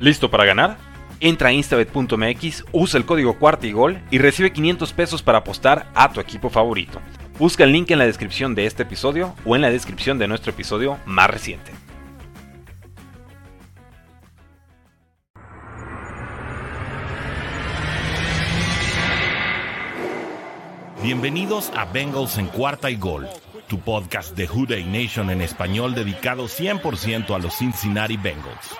¿Listo para ganar? Entra a instabet.mx, usa el código cuarta y gol y recibe 500 pesos para apostar a tu equipo favorito. Busca el link en la descripción de este episodio o en la descripción de nuestro episodio más reciente. Bienvenidos a Bengals en cuarta y gol, tu podcast de Houday Nation en español dedicado 100% a los Cincinnati Bengals.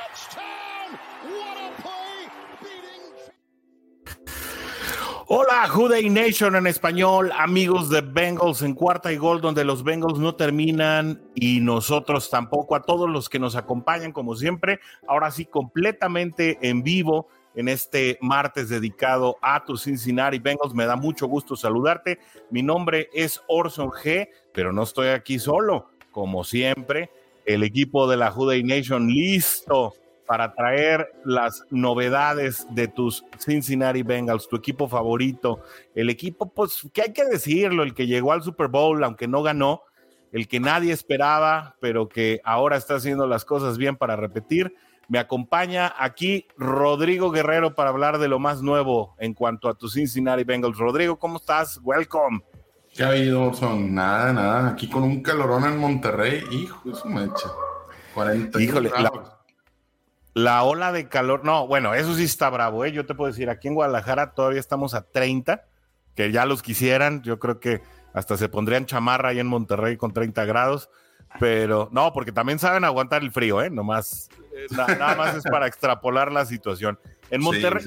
Hola, Houday Nation en español, amigos de Bengals en cuarta y gol, donde los Bengals no terminan y nosotros tampoco. A todos los que nos acompañan, como siempre, ahora sí, completamente en vivo en este martes dedicado a tus Cincinnati Bengals. Me da mucho gusto saludarte. Mi nombre es Orson G, pero no estoy aquí solo. Como siempre, el equipo de la Houday Nation listo para traer las novedades de tus Cincinnati Bengals, tu equipo favorito, el equipo, pues, que hay que decirlo, el que llegó al Super Bowl, aunque no ganó, el que nadie esperaba, pero que ahora está haciendo las cosas bien para repetir. Me acompaña aquí Rodrigo Guerrero para hablar de lo más nuevo en cuanto a tus Cincinnati Bengals. Rodrigo, ¿cómo estás? Welcome. ¿Qué ha habido, Son? Nada, nada. Aquí con un calorón en Monterrey. Hijo de su mecha. 40 Híjole, la, la ola de calor, no, bueno, eso sí está bravo, ¿eh? Yo te puedo decir, aquí en Guadalajara todavía estamos a 30, que ya los quisieran, yo creo que hasta se pondrían chamarra ahí en Monterrey con 30 grados, pero no, porque también saben aguantar el frío, ¿eh? Nomás, eh, nada más es para extrapolar la situación. En Monterrey,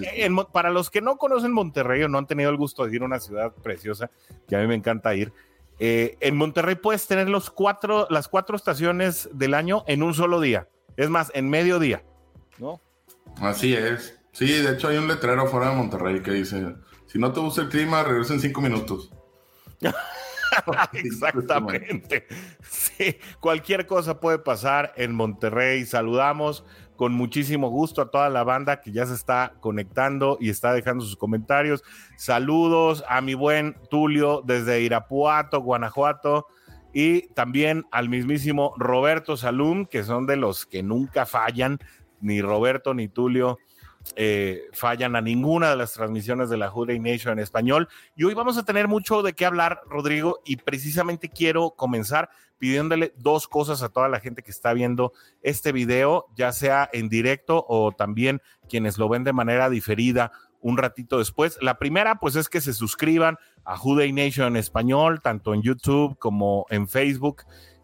para los que no conocen Monterrey o no han tenido el gusto de ir a una ciudad preciosa, que a mí me encanta ir, eh, en Monterrey puedes tener los cuatro, las cuatro estaciones del año en un solo día. Es más, en medio día. ¿No? Así es. Sí, de hecho hay un letrero fuera de Monterrey que dice, si no te gusta el clima, regresa en cinco minutos. Exactamente. Sí, cualquier cosa puede pasar en Monterrey. Saludamos con muchísimo gusto a toda la banda que ya se está conectando y está dejando sus comentarios. Saludos a mi buen Tulio desde Irapuato, Guanajuato. Y también al mismísimo Roberto Salum, que son de los que nunca fallan ni Roberto ni Tulio eh, fallan a ninguna de las transmisiones de la Houday Nation en español. Y hoy vamos a tener mucho de qué hablar, Rodrigo, y precisamente quiero comenzar pidiéndole dos cosas a toda la gente que está viendo este video, ya sea en directo o también quienes lo ven de manera diferida un ratito después. La primera, pues es que se suscriban a Houday Nation en español, tanto en YouTube como en Facebook.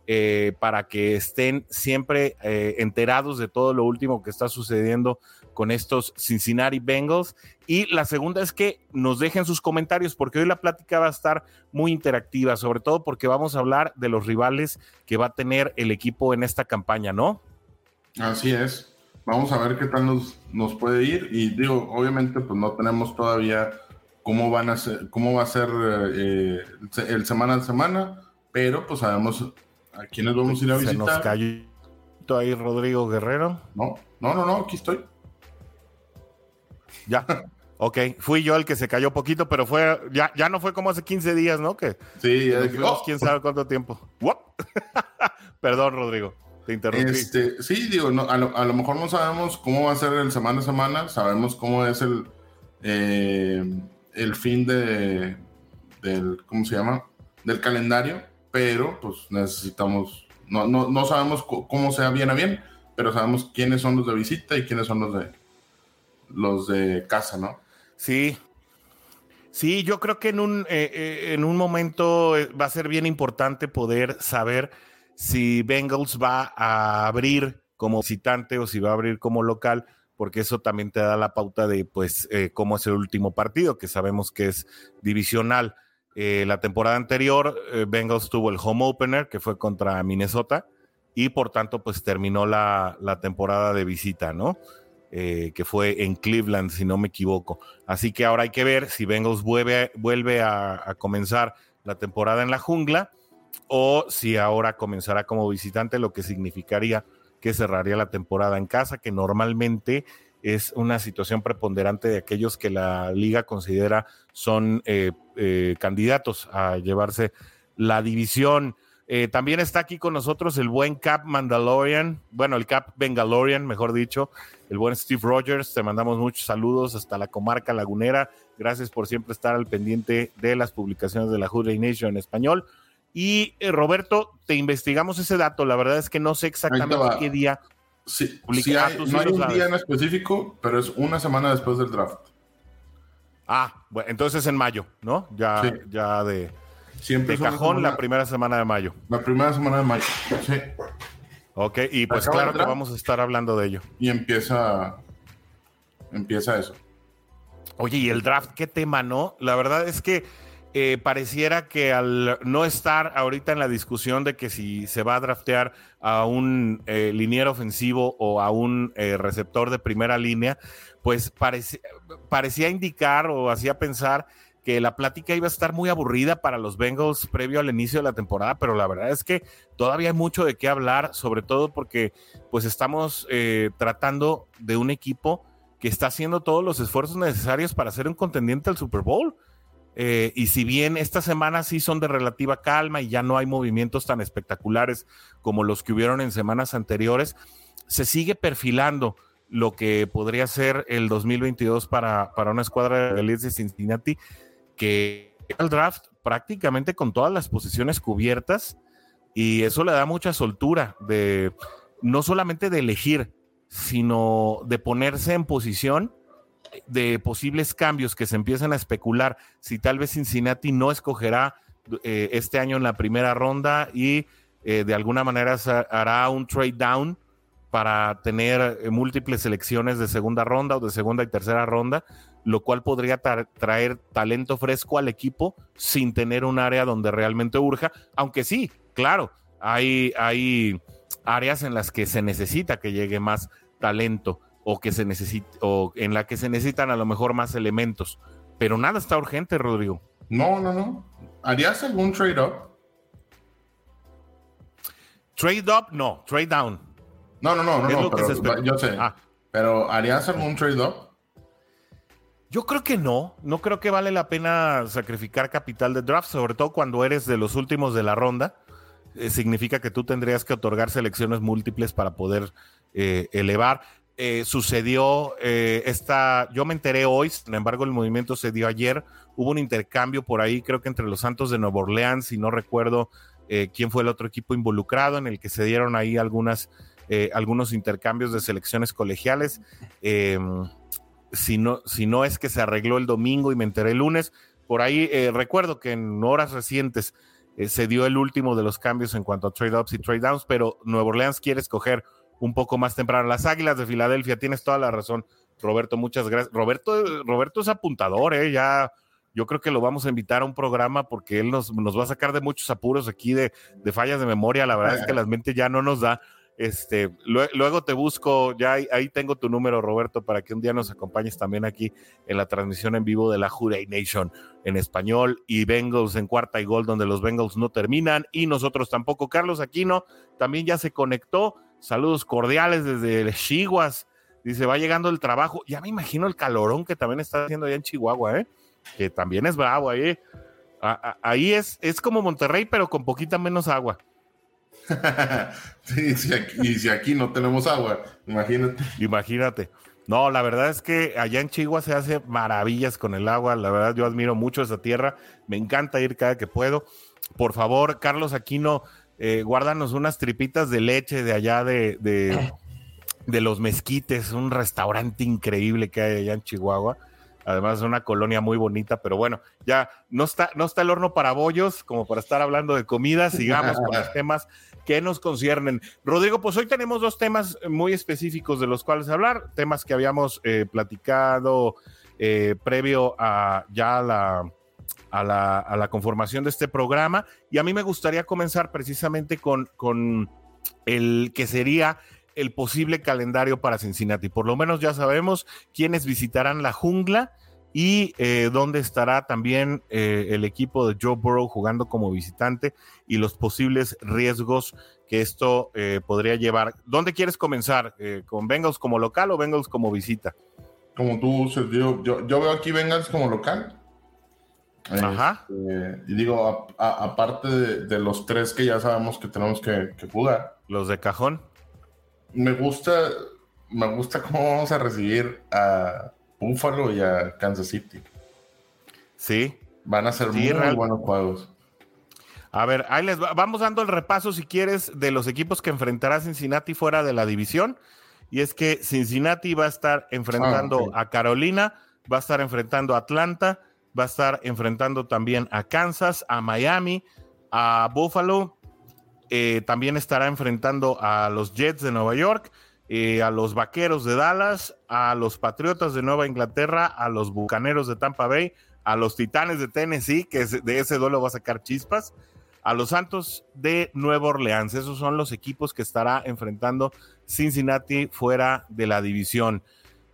Eh, para que estén siempre eh, enterados de todo lo último que está sucediendo con estos Cincinnati Bengals. Y la segunda es que nos dejen sus comentarios, porque hoy la plática va a estar muy interactiva, sobre todo porque vamos a hablar de los rivales que va a tener el equipo en esta campaña, ¿no? Así es. Vamos a ver qué tal nos, nos puede ir. Y digo, obviamente, pues no tenemos todavía cómo van a cómo va a ser eh, el semana a semana, pero pues sabemos ¿A quiénes vamos a ir a visitar? Se nos cayó ahí Rodrigo Guerrero. No, no, no, no, aquí estoy. Ya. Ok, fui yo el que se cayó poquito, pero fue ya, ya no fue como hace 15 días, ¿no? Que, sí, ya oh. quién sabe cuánto tiempo. Perdón, Rodrigo, te interrumpí. Este, sí, digo, no, a, lo, mejor no sabemos cómo va a ser el semana a semana, sabemos cómo es el, eh, el fin de, del, ¿cómo se llama? Del calendario pero pues necesitamos, no, no, no sabemos cómo sea bien a bien, pero sabemos quiénes son los de visita y quiénes son los de los de casa, ¿no? Sí. Sí, yo creo que en un, eh, eh, en un momento eh, va a ser bien importante poder saber si Bengals va a abrir como visitante o si va a abrir como local, porque eso también te da la pauta de pues cómo es el último partido, que sabemos que es divisional. Eh, la temporada anterior, eh, Bengals tuvo el home opener, que fue contra Minnesota, y por tanto, pues terminó la, temporada de visita, ¿no? Eh, que fue en Cleveland, si no me equivoco. Así que ahora hay que ver si Bengals vuelve, vuelve a, comenzar la temporada en la jungla o si ahora comenzará como visitante, lo que significaría que cerraría la temporada en casa, que normalmente es una situación preponderante de aquellos que la liga considera son eh, eh, candidatos a llevarse la división. Eh, también está aquí con nosotros el buen Cap Mandalorian, bueno, el Cap Bengalorian, mejor dicho, el buen Steve Rogers. Te mandamos muchos saludos hasta la comarca lagunera. Gracias por siempre estar al pendiente de las publicaciones de la Hoodie Nation en español. Y eh, Roberto, te investigamos ese dato. La verdad es que no sé exactamente qué día. Sí, no hay un día en específico, pero es una semana después del draft. Ah, bueno, entonces en mayo, ¿no? Ya, ya de, Siempre de cajón la primera semana de mayo. La primera semana de mayo, sí. Ok, y pues claro que vamos a estar hablando de ello. Y empieza, empieza eso. Oye, ¿y el draft qué tema, no? La verdad es que eh, pareciera que al no estar ahorita en la discusión de que si se va a draftear a un eh, liniero ofensivo o a un eh, receptor de primera línea, pues parecía indicar o hacía pensar que la plática iba a estar muy aburrida para los Bengals previo al inicio de la temporada, pero la verdad es que todavía hay mucho de qué hablar, sobre todo porque pues estamos eh, tratando de un equipo que está haciendo todos los esfuerzos necesarios para ser un contendiente al Super Bowl. Eh, y si bien estas semanas sí son de relativa calma y ya no hay movimientos tan espectaculares como los que hubieron en semanas anteriores, se sigue perfilando lo que podría ser el 2022 para, para una escuadra de Leeds de Cincinnati que el draft prácticamente con todas las posiciones cubiertas y eso le da mucha soltura de no solamente de elegir, sino de ponerse en posición de posibles cambios que se empiezan a especular si tal vez Cincinnati no escogerá eh, este año en la primera ronda y eh, de alguna manera hará un trade down para tener eh, múltiples selecciones de segunda ronda o de segunda y tercera ronda lo cual podría traer talento fresco al equipo sin tener un área donde realmente urja, aunque sí, claro, hay, hay áreas en las que se necesita que llegue más talento o que se necesita o en la que se necesitan a lo mejor más elementos, pero nada está urgente, Rodrigo. No, no, no. ¿Harías algún trade up? Trade up, no, trade down. No, no, no, no, yo sé. Ah. Pero ¿harías algún trade up? Yo creo que no, no creo que vale la pena sacrificar capital de draft, sobre todo cuando eres de los últimos de la ronda. Eh, significa que tú tendrías que otorgar selecciones múltiples para poder eh, elevar. Eh, sucedió esta, yo me enteré hoy, sin embargo el movimiento se dio ayer, hubo un intercambio por ahí, creo que entre los Santos de Nueva Orleans, y no recuerdo quién fue el otro equipo involucrado, en el que se dieron ahí algunos intercambios de selecciones colegiales. Em, si no, si no es que se arregló el domingo y me enteré el lunes. Por ahí eh, recuerdo que en horas recientes eh, se dio el último de los cambios en cuanto a trade-ups y trade-downs, pero Nueva Orleans quiere escoger un poco más temprano. Las Águilas de Filadelfia, tienes toda la razón, Roberto, muchas gracias. Roberto, Roberto es apuntador, ¿eh? ya yo creo que lo vamos a invitar a un programa porque él nos, nos va a sacar de muchos apuros aquí de, de fallas de memoria. La verdad es que la mente ya no nos da. Este, luego te busco, ya ahí, tengo tu número, Roberto, para que un día nos acompañes también aquí en la transmisión en vivo de la Juday Nation en español y Bengals en cuarta y gol, donde los Bengals no terminan y nosotros tampoco. Carlos Aquino también ya se conectó. Saludos cordiales desde Chihuas. Dice, va llegando el trabajo. Ya me imagino el calorón que también está haciendo allá en Chihuahua, ¿eh? que también es bravo ahí. Ahí es, es como Monterrey, pero con poquita menos agua. sí, si aquí, y si aquí no tenemos agua, imagínate. Imagínate. No, la verdad es que allá en Chihuahua se hace maravillas con el agua. La verdad, yo admiro mucho esa tierra. Me encanta ir cada que puedo. Por favor, Carlos Aquino, eh, guárdanos unas tripitas de leche de allá de, de, de los mezquites, un restaurante increíble que hay allá en Chihuahua. Además es una colonia muy bonita, pero bueno, ya no está, no está el horno para bollos como para estar hablando de comida. Sigamos con los temas que nos conciernen. Rodrigo, pues hoy tenemos dos temas muy específicos de los cuales hablar, temas que habíamos eh, platicado eh, previo a ya la, a la, a la, conformación de este programa. Y a mí me gustaría comenzar precisamente con, con el que sería el posible calendario para Cincinnati. Por lo menos ya sabemos quiénes visitarán la jungla y eh, dónde estará también eh, el equipo de Joe Burrow jugando como visitante y los posibles riesgos que esto eh, podría llevar. ¿Dónde quieres comenzar? ¿Con Bengals como local o Bengals como visita? Como tú, yo, yo, yo veo aquí Bengals como local. Ajá. Este, y digo, aparte de, los tres que ya sabemos que tenemos que, jugar. Los de cajón. Me gusta, me gusta cómo vamos a recibir a Buffalo y a Kansas City. Sí. Van a ser muy buenos juegos. A ver, ahí les vamos dando el repaso, si quieres, de los equipos que enfrentará Cincinnati fuera de la división. Y es que Cincinnati va a estar enfrentando ah, a Carolina, va a estar enfrentando a Atlanta, va a estar enfrentando también a Kansas, a Miami, a Buffalo. Eh, también estará enfrentando a los Jets de Nueva York, eh, a los Vaqueros de Dallas, a los Patriotas de Nueva Inglaterra, a los Bucaneros de Tampa Bay, a los Titanes de Tennessee, que de ese duelo va a sacar chispas, a los Santos de Nueva Orleans. Esos son los equipos que estará enfrentando Cincinnati fuera de la división.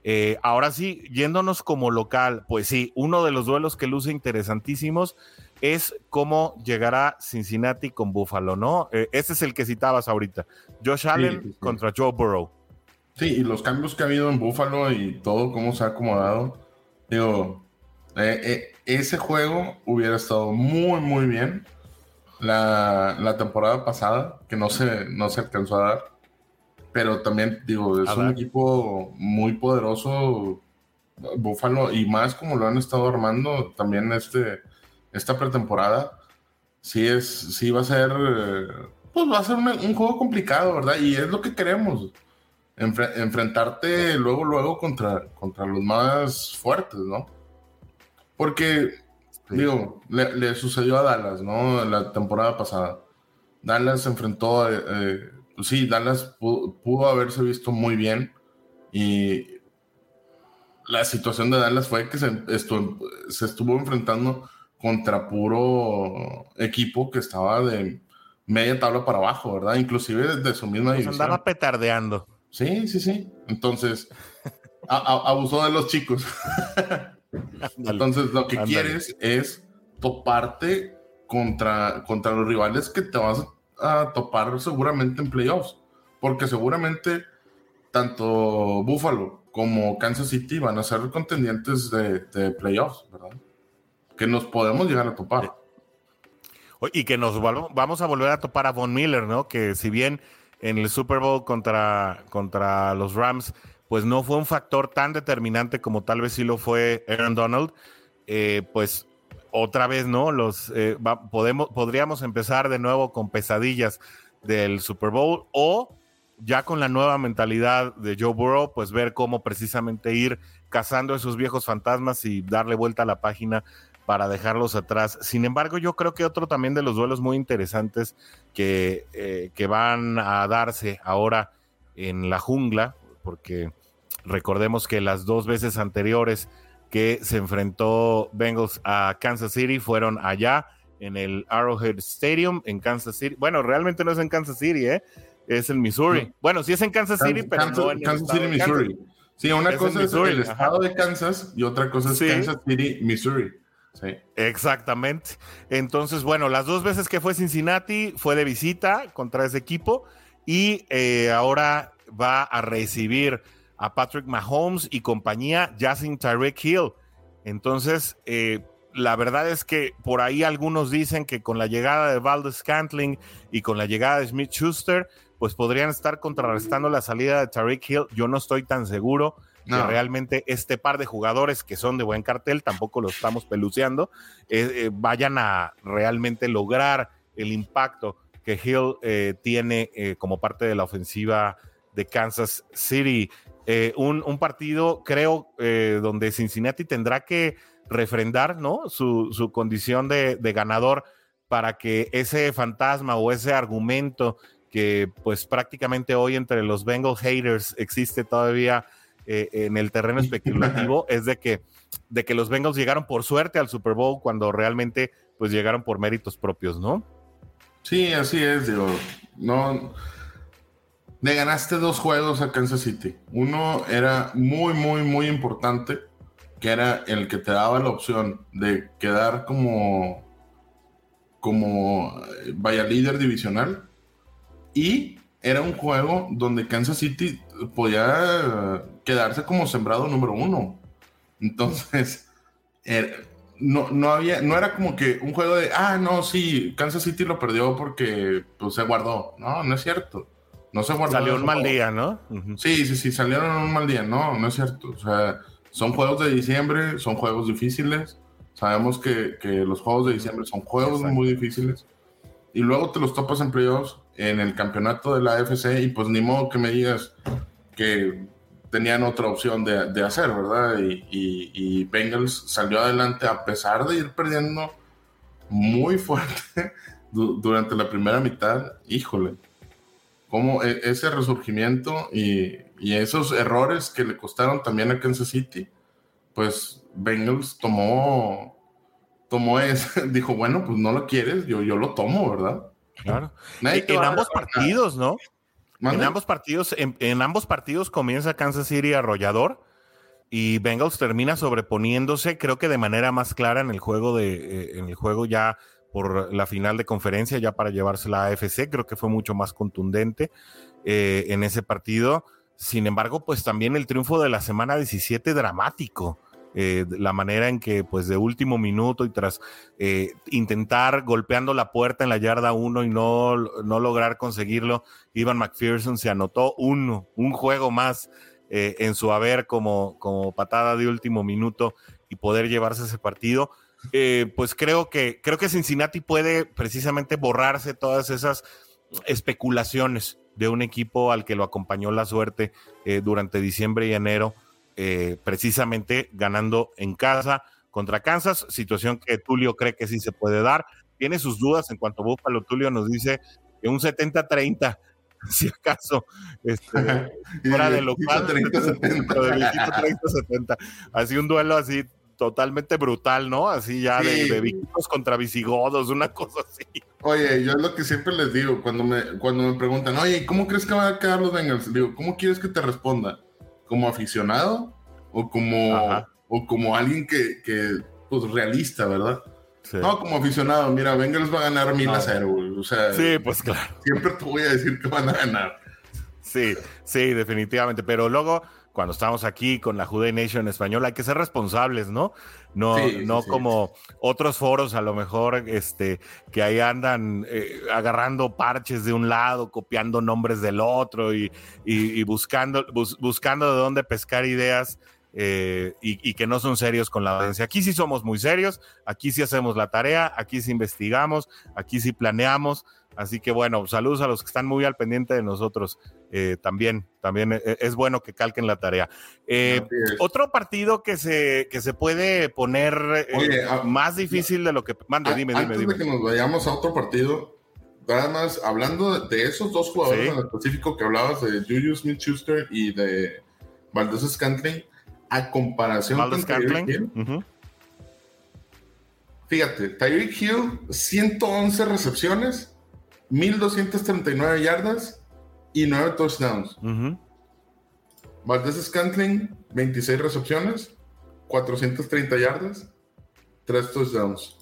Eh, ahora sí, yéndonos como local, pues sí, uno de los duelos que luce interesantísimos es cómo llegará Cincinnati con Buffalo, ¿no? Eh, ese es el que citabas ahorita. Josh Allen contra Joe Burrow. Sí, y los cambios que ha habido en Buffalo y todo cómo se ha acomodado. Digo, eh, eh, ese juego hubiera estado muy, muy bien la, temporada pasada, que no se, no se alcanzó a dar. Pero también, digo, es un equipo muy poderoso, Buffalo, y más como lo han estado armando también este, esta pretemporada. Sí, es, sí va a ser, pues va a ser un juego complicado, ¿verdad? Y es lo que queremos. enfrentarte luego, luego contra, contra los más fuertes, ¿no? Porque, digo, le, sucedió a Dallas, ¿no? La temporada pasada. Dallas se enfrentó, eh, eh, sí, Dallas pudo, haberse visto muy bien y la situación de Dallas fue que se, se estuvo enfrentando contra puro equipo que estaba de media tabla para abajo, ¿verdad? Inclusive de su misma división. andaba petardeando. Sí, sí, sí. Entonces, abusó de los chicos. Entonces, lo que quieres es toparte contra, contra los rivales que te vas a topar seguramente en playoffs. Porque seguramente tanto Buffalo como Kansas City van a ser contendientes de, playoffs, ¿verdad? Que nos podemos llegar a topar. Y que nos vamos a volver a topar a Von Miller, ¿no? Que si bien en el Super Bowl contra, contra los Rams pues no fue un factor tan determinante como tal vez sí lo fue Aaron Donald, eh, pues otra vez, ¿no? Los, eh, podemos, podríamos empezar de nuevo con pesadillas del Super Bowl o ya con la nueva mentalidad de Joe Burrow, pues ver cómo precisamente ir cazando esos viejos fantasmas y darle vuelta a la página para dejarlos atrás. Sin embargo, yo creo que otro también de los duelos muy interesantes que, eh, que van a darse ahora en la jungla, porque Recordemos que las dos veces anteriores que se enfrentó Bengals a Kansas City fueron allá en el Arrowhead Stadium en Kansas City. Bueno, realmente no es en Kansas City, ¿eh? es en Missouri. Bueno, sí es en Kansas City, pero no en Kansas City, Missouri. Sí, una cosa es el estado de Kansas y otra cosa es Kansas City, Missouri. Sí. Exactamente. Entonces, bueno, las dos veces que fue Cincinnati fue de visita contra ese equipo y eh, ahora va a recibir a Patrick Mahomes y compañía, Justin Tyreek Hill. Entonces, eh, la verdad es que por ahí algunos dicen que con la llegada de Valdez Scantling y con la llegada de Smith Schuster, pues podrían estar contrarrestando la salida de Tyreek Hill. Yo no estoy tan seguro que realmente este par de jugadores que son de buen cartel, tampoco lo estamos peluceando, eh, eh, vayan a realmente lograr el impacto que Hill tiene como parte de la ofensiva de Kansas City. Eh, un, partido, creo, eh, donde Cincinnati tendrá que refrendar ¿no? su, condición de, ganador para que ese fantasma o ese argumento que pues prácticamente hoy entre los Bengal haters existe todavía eh, en el terreno especulativo es de que, de que los Bengals llegaron por suerte al Super Bowl cuando realmente pues llegaron por méritos propios, ¿no? Sí, así es, digo, no, le ganaste dos juegos a Kansas City. Uno era muy, muy, muy importante, que era el que te daba la opción de quedar como, como vaya líder divisional. Y era un juego donde Kansas City podía quedarse como sembrado número uno. Entonces, er, no, no había, no era como que un juego de, ah, no, sí, Kansas City lo perdió porque pues, se guardó. No, no es cierto. No se guardó. Salió un mal día, ¿no? Sí, sí, sí, salieron un mal día. No, no es cierto. O sea, son juegos de diciembre, son juegos difíciles. Sabemos que, los juegos de diciembre son juegos muy difíciles. Y luego te los topas en playoffs en el campeonato de la AFC y pues ni modo que me digas que tenían otra opción de, hacer, ¿verdad? Y, Bengals salió adelante a pesar de ir perdiendo muy fuerte durante la primera mitad. Híjole, como e, ese resurgimiento y, esos errores que le costaron también a Kansas City, pues Bengals tomó, tomó ese, dijo, bueno, pues no lo quieres, yo, yo lo tomo, ¿verdad? Claro. en ambos partidos, ¿no? En ambos partidos, en, ambos partidos comienza Kansas City arrollador y Bengals termina sobreponiéndose, creo que de manera más clara en el juego de, eh, en el juego ya por la final de conferencia, ya para llevarse la AFC, creo que fue mucho más contundente eh, en ese partido. Sin embargo, pues también el triunfo de la semana 17 dramático. Eh, la manera en que, pues de último minuto y tras eh, intentar golpeando la puerta en la yarda 1 y no, no lograr conseguirlo, Ivan McPherson se anotó uno, un juego más eh, en su haber como, como patada de último minuto y poder llevarse ese partido. Pues creo que, creo que Cincinnati puede precisamente borrarse todas esas especulaciones de un equipo al que lo acompañó la suerte durante diciembre y enero eh, precisamente ganando en casa contra Kansas, situación que Tulio cree que sí se puede dar. Tiene sus dudas en cuanto a Búfalo. Tulio nos dice que un 70-30, si acaso, este, fuera de local, 30-70. Así un duelo así totalmente brutal, ¿no? Así ya de, de contra visigodos, una cosa así. Oye, yo es lo que siempre les digo cuando me, cuando me preguntan, oye, ¿cómo crees que van a quedar los Bengals? Digo, ¿cómo quieres que te responda? como aficionado o como, o como alguien que, que, pues, realista, ¿verdad? No, como aficionado, mira, Bengals va a ganar mil a cero, O sea, sí, pues claro. Siempre te voy a decir que van a ganar. Sí, sí, definitivamente. Pero luego, cuando estamos aquí con la Jude Nation española, hay que ser responsables, ¿no? No, no como otros foros, a lo mejor, este, que ahí andan eh, agarrando parches de un lado, copiando nombres del otro y, buscando, buscando de dónde pescar ideas. Eh, y, que no son serios con la audiencia. Aquí sí somos muy serios, aquí sí hacemos la tarea, aquí sí investigamos, aquí sí planeamos, Así que bueno, saludos a los que están muy al pendiente de nosotros. Eh, también, también e, e, es bueno que calquen la tarea. Eh, otro partido que se, que se puede poner eh, ah, más difícil de lo que. Mande, dime, antes dime, de que nos vayamos a otro partido, nada más hablando de esos dos jugadores en específico que hablabas de Julius Smith Schuster y de Valdez Scantling, a comparación con Tyreek Hill. Fíjate, Tyreek Hill, 111 recepciones 1239 yardas y 9 touchdowns. Valdez Scantling, 26 recepciones, 430 yardas, 3 touchdowns.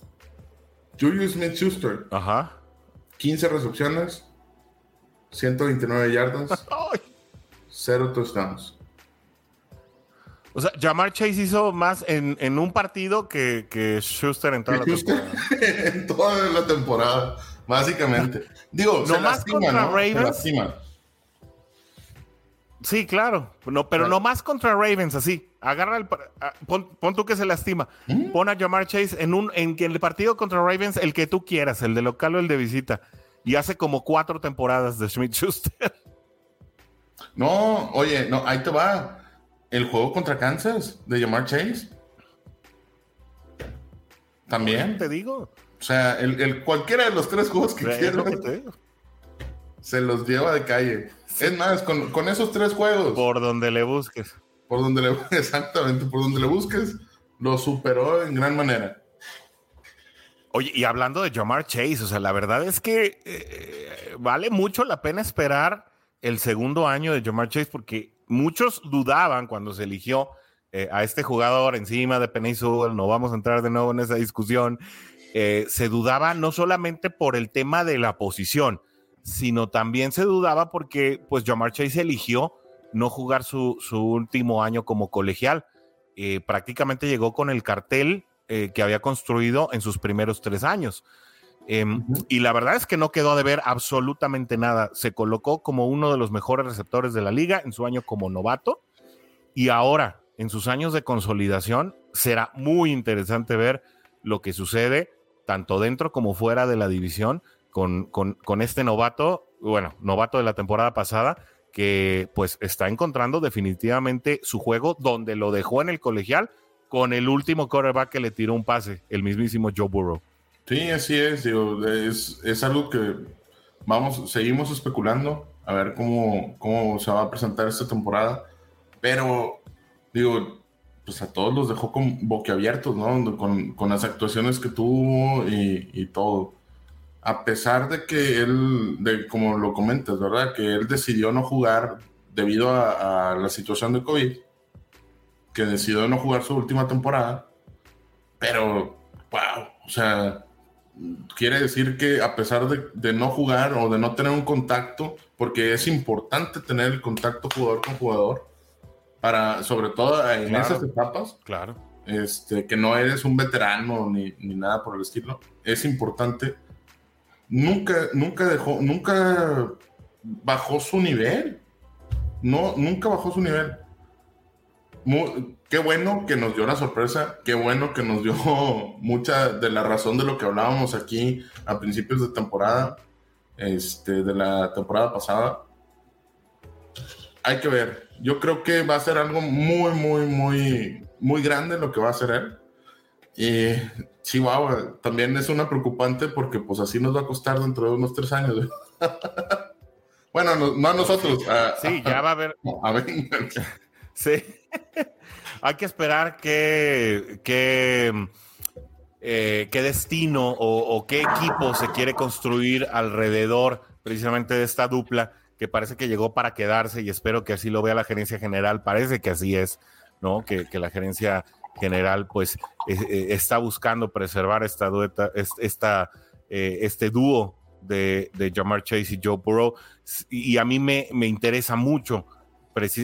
Julius Smith Schuster, Ajá. 15 recepciones, 129 yardas, 0 touchdowns. O sea, Jamar Chase hizo más en, un partido que, que Schuster en toda la temporada. en toda la temporada. Básicamente. Digo, no más contra Ravens. Sí, claro. No, pero no más contra Ravens, así. Agarra el. Ah, pon, tú que se lastima. ¿Mm? Pon a Jamar Chase en un en el partido contra Ravens, el que tú quieras, el de local o el de visita. Y hace como cuatro temporadas de Schmidt Schuster. No, oye, no, ahí te va. El juego contra Kansas de Jamar Chase. También. Te digo. O sea, el, cualquiera de los tres juegos que quieras se los lleva de calle. Es más, con, esos tres juegos. Por donde le busques. Por donde le exactamente, por donde le busques, lo superó en gran manera. Oye, y hablando de Jamar Chase, o sea, la verdad es que eh, vale mucho la pena esperar el segundo año de Jamar Chase porque muchos dudaban cuando se eligió eh, a este jugador encima de Penny no vamos a entrar de nuevo en esa discusión, eh, se dudaba no solamente por el tema de la posición, sino también se dudaba porque pues Jamar Chase eligió no jugar su, último año como colegial. Eh, prácticamente llegó con el cartel eh, que había construido en sus primeros tres años. Em, y la verdad es que no quedó de ver absolutamente nada. Se colocó como uno de los mejores receptores de la liga en su año como novato. Y ahora, en sus años de consolidación, será muy interesante ver lo que sucede tanto dentro como fuera de la división con, con, este novato, bueno, novato de la temporada pasada, que pues está encontrando definitivamente su juego donde lo dejó en el colegial con el último quarterback que le tiró un pase, el mismísimo Joe Burrow. Sí, así es, digo, es, es algo que vamos, seguimos especulando a ver cómo, cómo se va a presentar esta temporada, pero digo, pues a todos los dejó con boquiabiertos, ¿no? Con, con las actuaciones que tuvo y, y, todo. A pesar de que él, de, como lo comentas, ¿verdad? Que él decidió no jugar debido a, a la situación de COVID, que decidió no jugar su última temporada, pero, wow, o sea, quiere decir que a pesar de, de, no jugar o de no tener un contacto, porque es importante tener el contacto jugador con jugador, para, sobre todo en esas etapas, claro. este, que no eres un veterano ni, ni, nada por el estilo, es importante. Nunca, nunca dejó, nunca bajó su nivel. No, nunca bajó su nivel. Muy, qué bueno que nos dio la sorpresa, qué bueno que nos dio mucha de la razón de lo que hablábamos aquí a principios de temporada, este, de la temporada pasada. Hay que ver. Yo creo que va a ser algo muy, muy, muy, muy grande lo que va a hacer él. Y Chihuahua también es una preocupante porque pues así nos va a costar dentro de unos tres años. bueno, no, no, a nosotros. A, sí, ya va a haber. A ver. sí. Hay que esperar que, eh, qué destino o, qué equipo se quiere construir alrededor precisamente de esta dupla que parece que llegó para quedarse y espero que así lo vea la gerencia general. Parece que así es, ¿no? Que, que la gerencia general pues eh, está buscando preservar esta dueta, esta, eh, este dúo de, de Jamar Chase y Joe Burrow. Y, y a mí me, me interesa mucho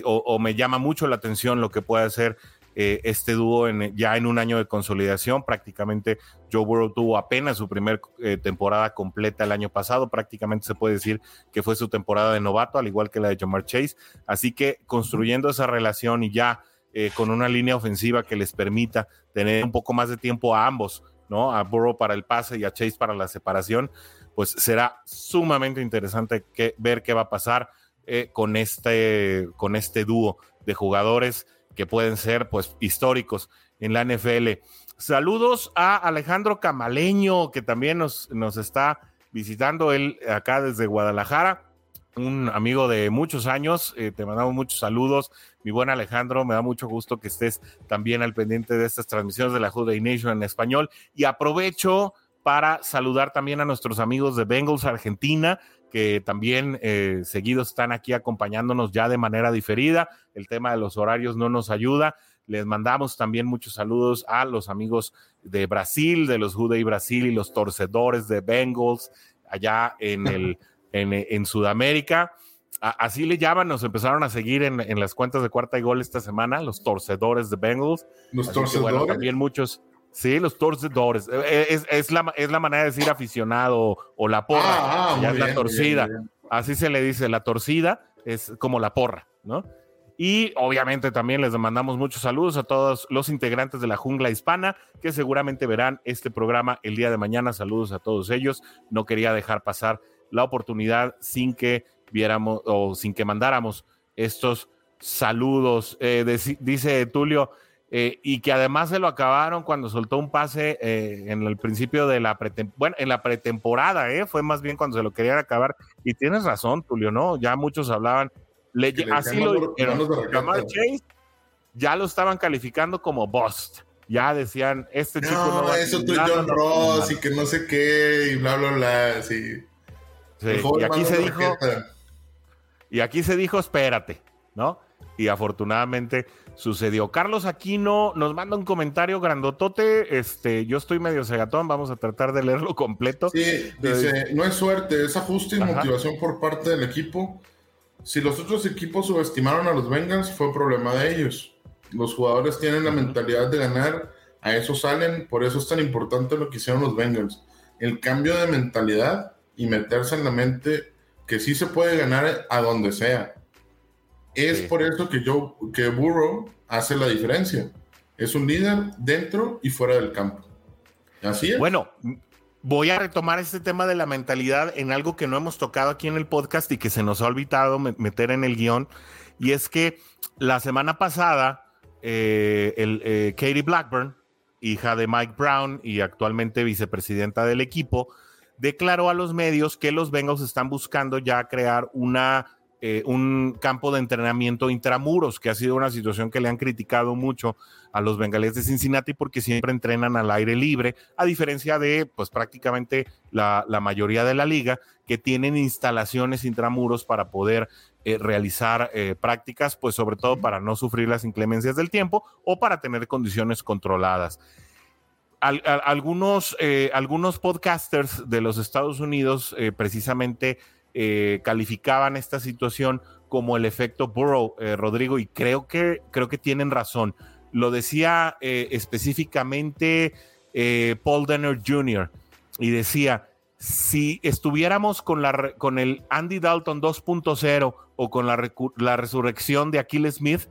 o, o, me llama mucho la atención lo que puede hacer eh, este dúo en, ya en un año de consolidación. Prácticamente Joe Burrow tuvo apenas su primer eh, temporada completa el año pasado. Prácticamente se puede decir que fue su temporada de novato, al igual que la de Jamar Chase. Así que construyendo esa relación y ya eh, con una línea ofensiva que les permita tener un poco más de tiempo a ambos, ¿no? A Burrow para el pase y a Chase para la separación, pues será sumamente interesante que, ver qué va a pasar eh, con, este, con este dúo de jugadores que pueden ser pues históricos en la NFL. Saludos a Alejandro Camaleño, que también nos, nos está visitando él acá desde Guadalajara, un amigo de muchos años. Eh, te mandamos muchos saludos, mi buen Alejandro. Me da mucho gusto que estés también al pendiente de estas transmisiones de la Juday Nation en español. Y aprovecho para saludar también a nuestros amigos de Bengals Argentina que también eh, seguidos están aquí acompañándonos ya de manera diferida. El tema de los horarios no nos ayuda. Les mandamos también muchos saludos a los amigos de Brasil, de los Jude y Brasil y los torcedores de Bengals allá en, el, en, en Sudamérica. A, así le llaman, nos empezaron a seguir en, en, las cuentas de cuarta y gol esta semana, los torcedores de Bengals. Los así torcedores. Que, bueno, también muchos, Sí, los torcedores. Eh, es, es, la, es la manera de decir aficionado o la porra. Ah, ah, ya es bien, la torcida. bien, bien. Así se le dice, la torcida es como la porra, ¿no? Y obviamente también les mandamos muchos saludos a todos los integrantes de la jungla hispana que seguramente verán este programa el día de mañana. Saludos a todos ellos. No quería dejar pasar la oportunidad sin que viéramos o sin que mandáramos estos saludos. Eh, de, dice Tulio, eh, y que además se lo acabaron cuando soltó un pase eh, en el principio de la pretemporada, bueno, en la pretemporada, eh, fue más bien cuando se lo querían acabar. Y tienes razón, Tulio, ¿no? Ya muchos hablaban, le, le así lo dijeron. Chase ya lo estaban calificando como bust. Ya decían, este chico no, no va eso tú John Ross y que no sé qué, y bla, bla, bla, sí. sí. Y aquí se dijo, y aquí se dijo, espérate, ¿no? Y afortunadamente sucedió. Carlos Aquino nos manda un comentario grandotote. Este, yo estoy medio cegatón, vamos a tratar de leerlo completo. Sí, dice, no es suerte, es ajuste y Ajá. motivación por parte del equipo. Si los otros equipos subestimaron a los Bengals, fue problema de ellos. Los jugadores tienen la mentalidad de ganar, a eso salen, por eso es tan importante lo que hicieron los Bengals. El cambio de mentalidad y meterse en la mente que sí se puede ganar a donde sea. Es por eso que yo, que Burrow hace la diferencia. Es un líder dentro y fuera del campo. Así es. Bueno, voy a retomar este tema de la mentalidad en algo que no hemos tocado aquí en el podcast y que se nos ha olvidado meter en el guion. Y es que la semana pasada, eh, el, eh, Katie Blackburn, hija de Mike Brown y actualmente vicepresidenta del equipo, declaró a los medios que los Bengals están buscando ya crear una eh, un campo de entrenamiento intramuros, que ha sido una situación que le han criticado mucho a los bengalíes de Cincinnati porque siempre entrenan al aire libre, a diferencia de pues prácticamente la, mayoría de la liga que tienen instalaciones intramuros para poder eh, realizar eh, prácticas, pues sobre todo para no sufrir las inclemencias del tiempo o para tener condiciones controladas. algunos, algunos podcasters de los Estados Unidos precisamente eh, calificaban esta situación como el efecto Burrow, eh, Rodrigo, y creo que, creo que tienen razón. Lo decía eh, específicamente Paul Denner Jr. y decía, si estuviéramos con, la, con el Andy Dalton 2.0 o con la, la, resurrección de Achilles Smith,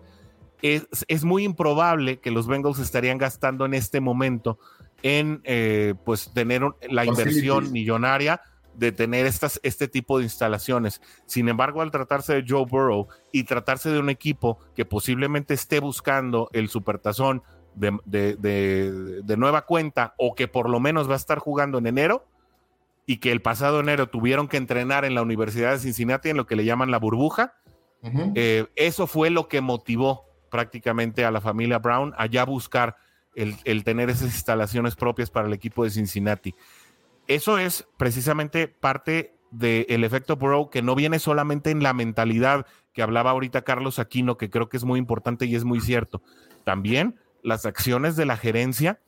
es, es, muy improbable que los Bengals estarían gastando en este momento en pues tener la inversión millonaria de tener estas, este tipo de instalaciones. Sin embargo, al tratarse de Joe Burrow y tratarse de un equipo que posiblemente esté buscando el supertazón de, de, nueva cuenta o que por lo menos va a estar jugando en enero y que el pasado enero tuvieron que entrenar en la Universidad de Cincinnati en lo que le llaman la burbuja, eh, eso fue lo que motivó prácticamente a la familia Brown a ya buscar el, el tener esas instalaciones propias para el equipo de Cincinnati eso es precisamente parte del efecto Burrow que no viene solamente en la mentalidad que hablaba ahorita Carlos Aquino, que creo que es muy importante y es muy cierto. También las acciones de la gerencia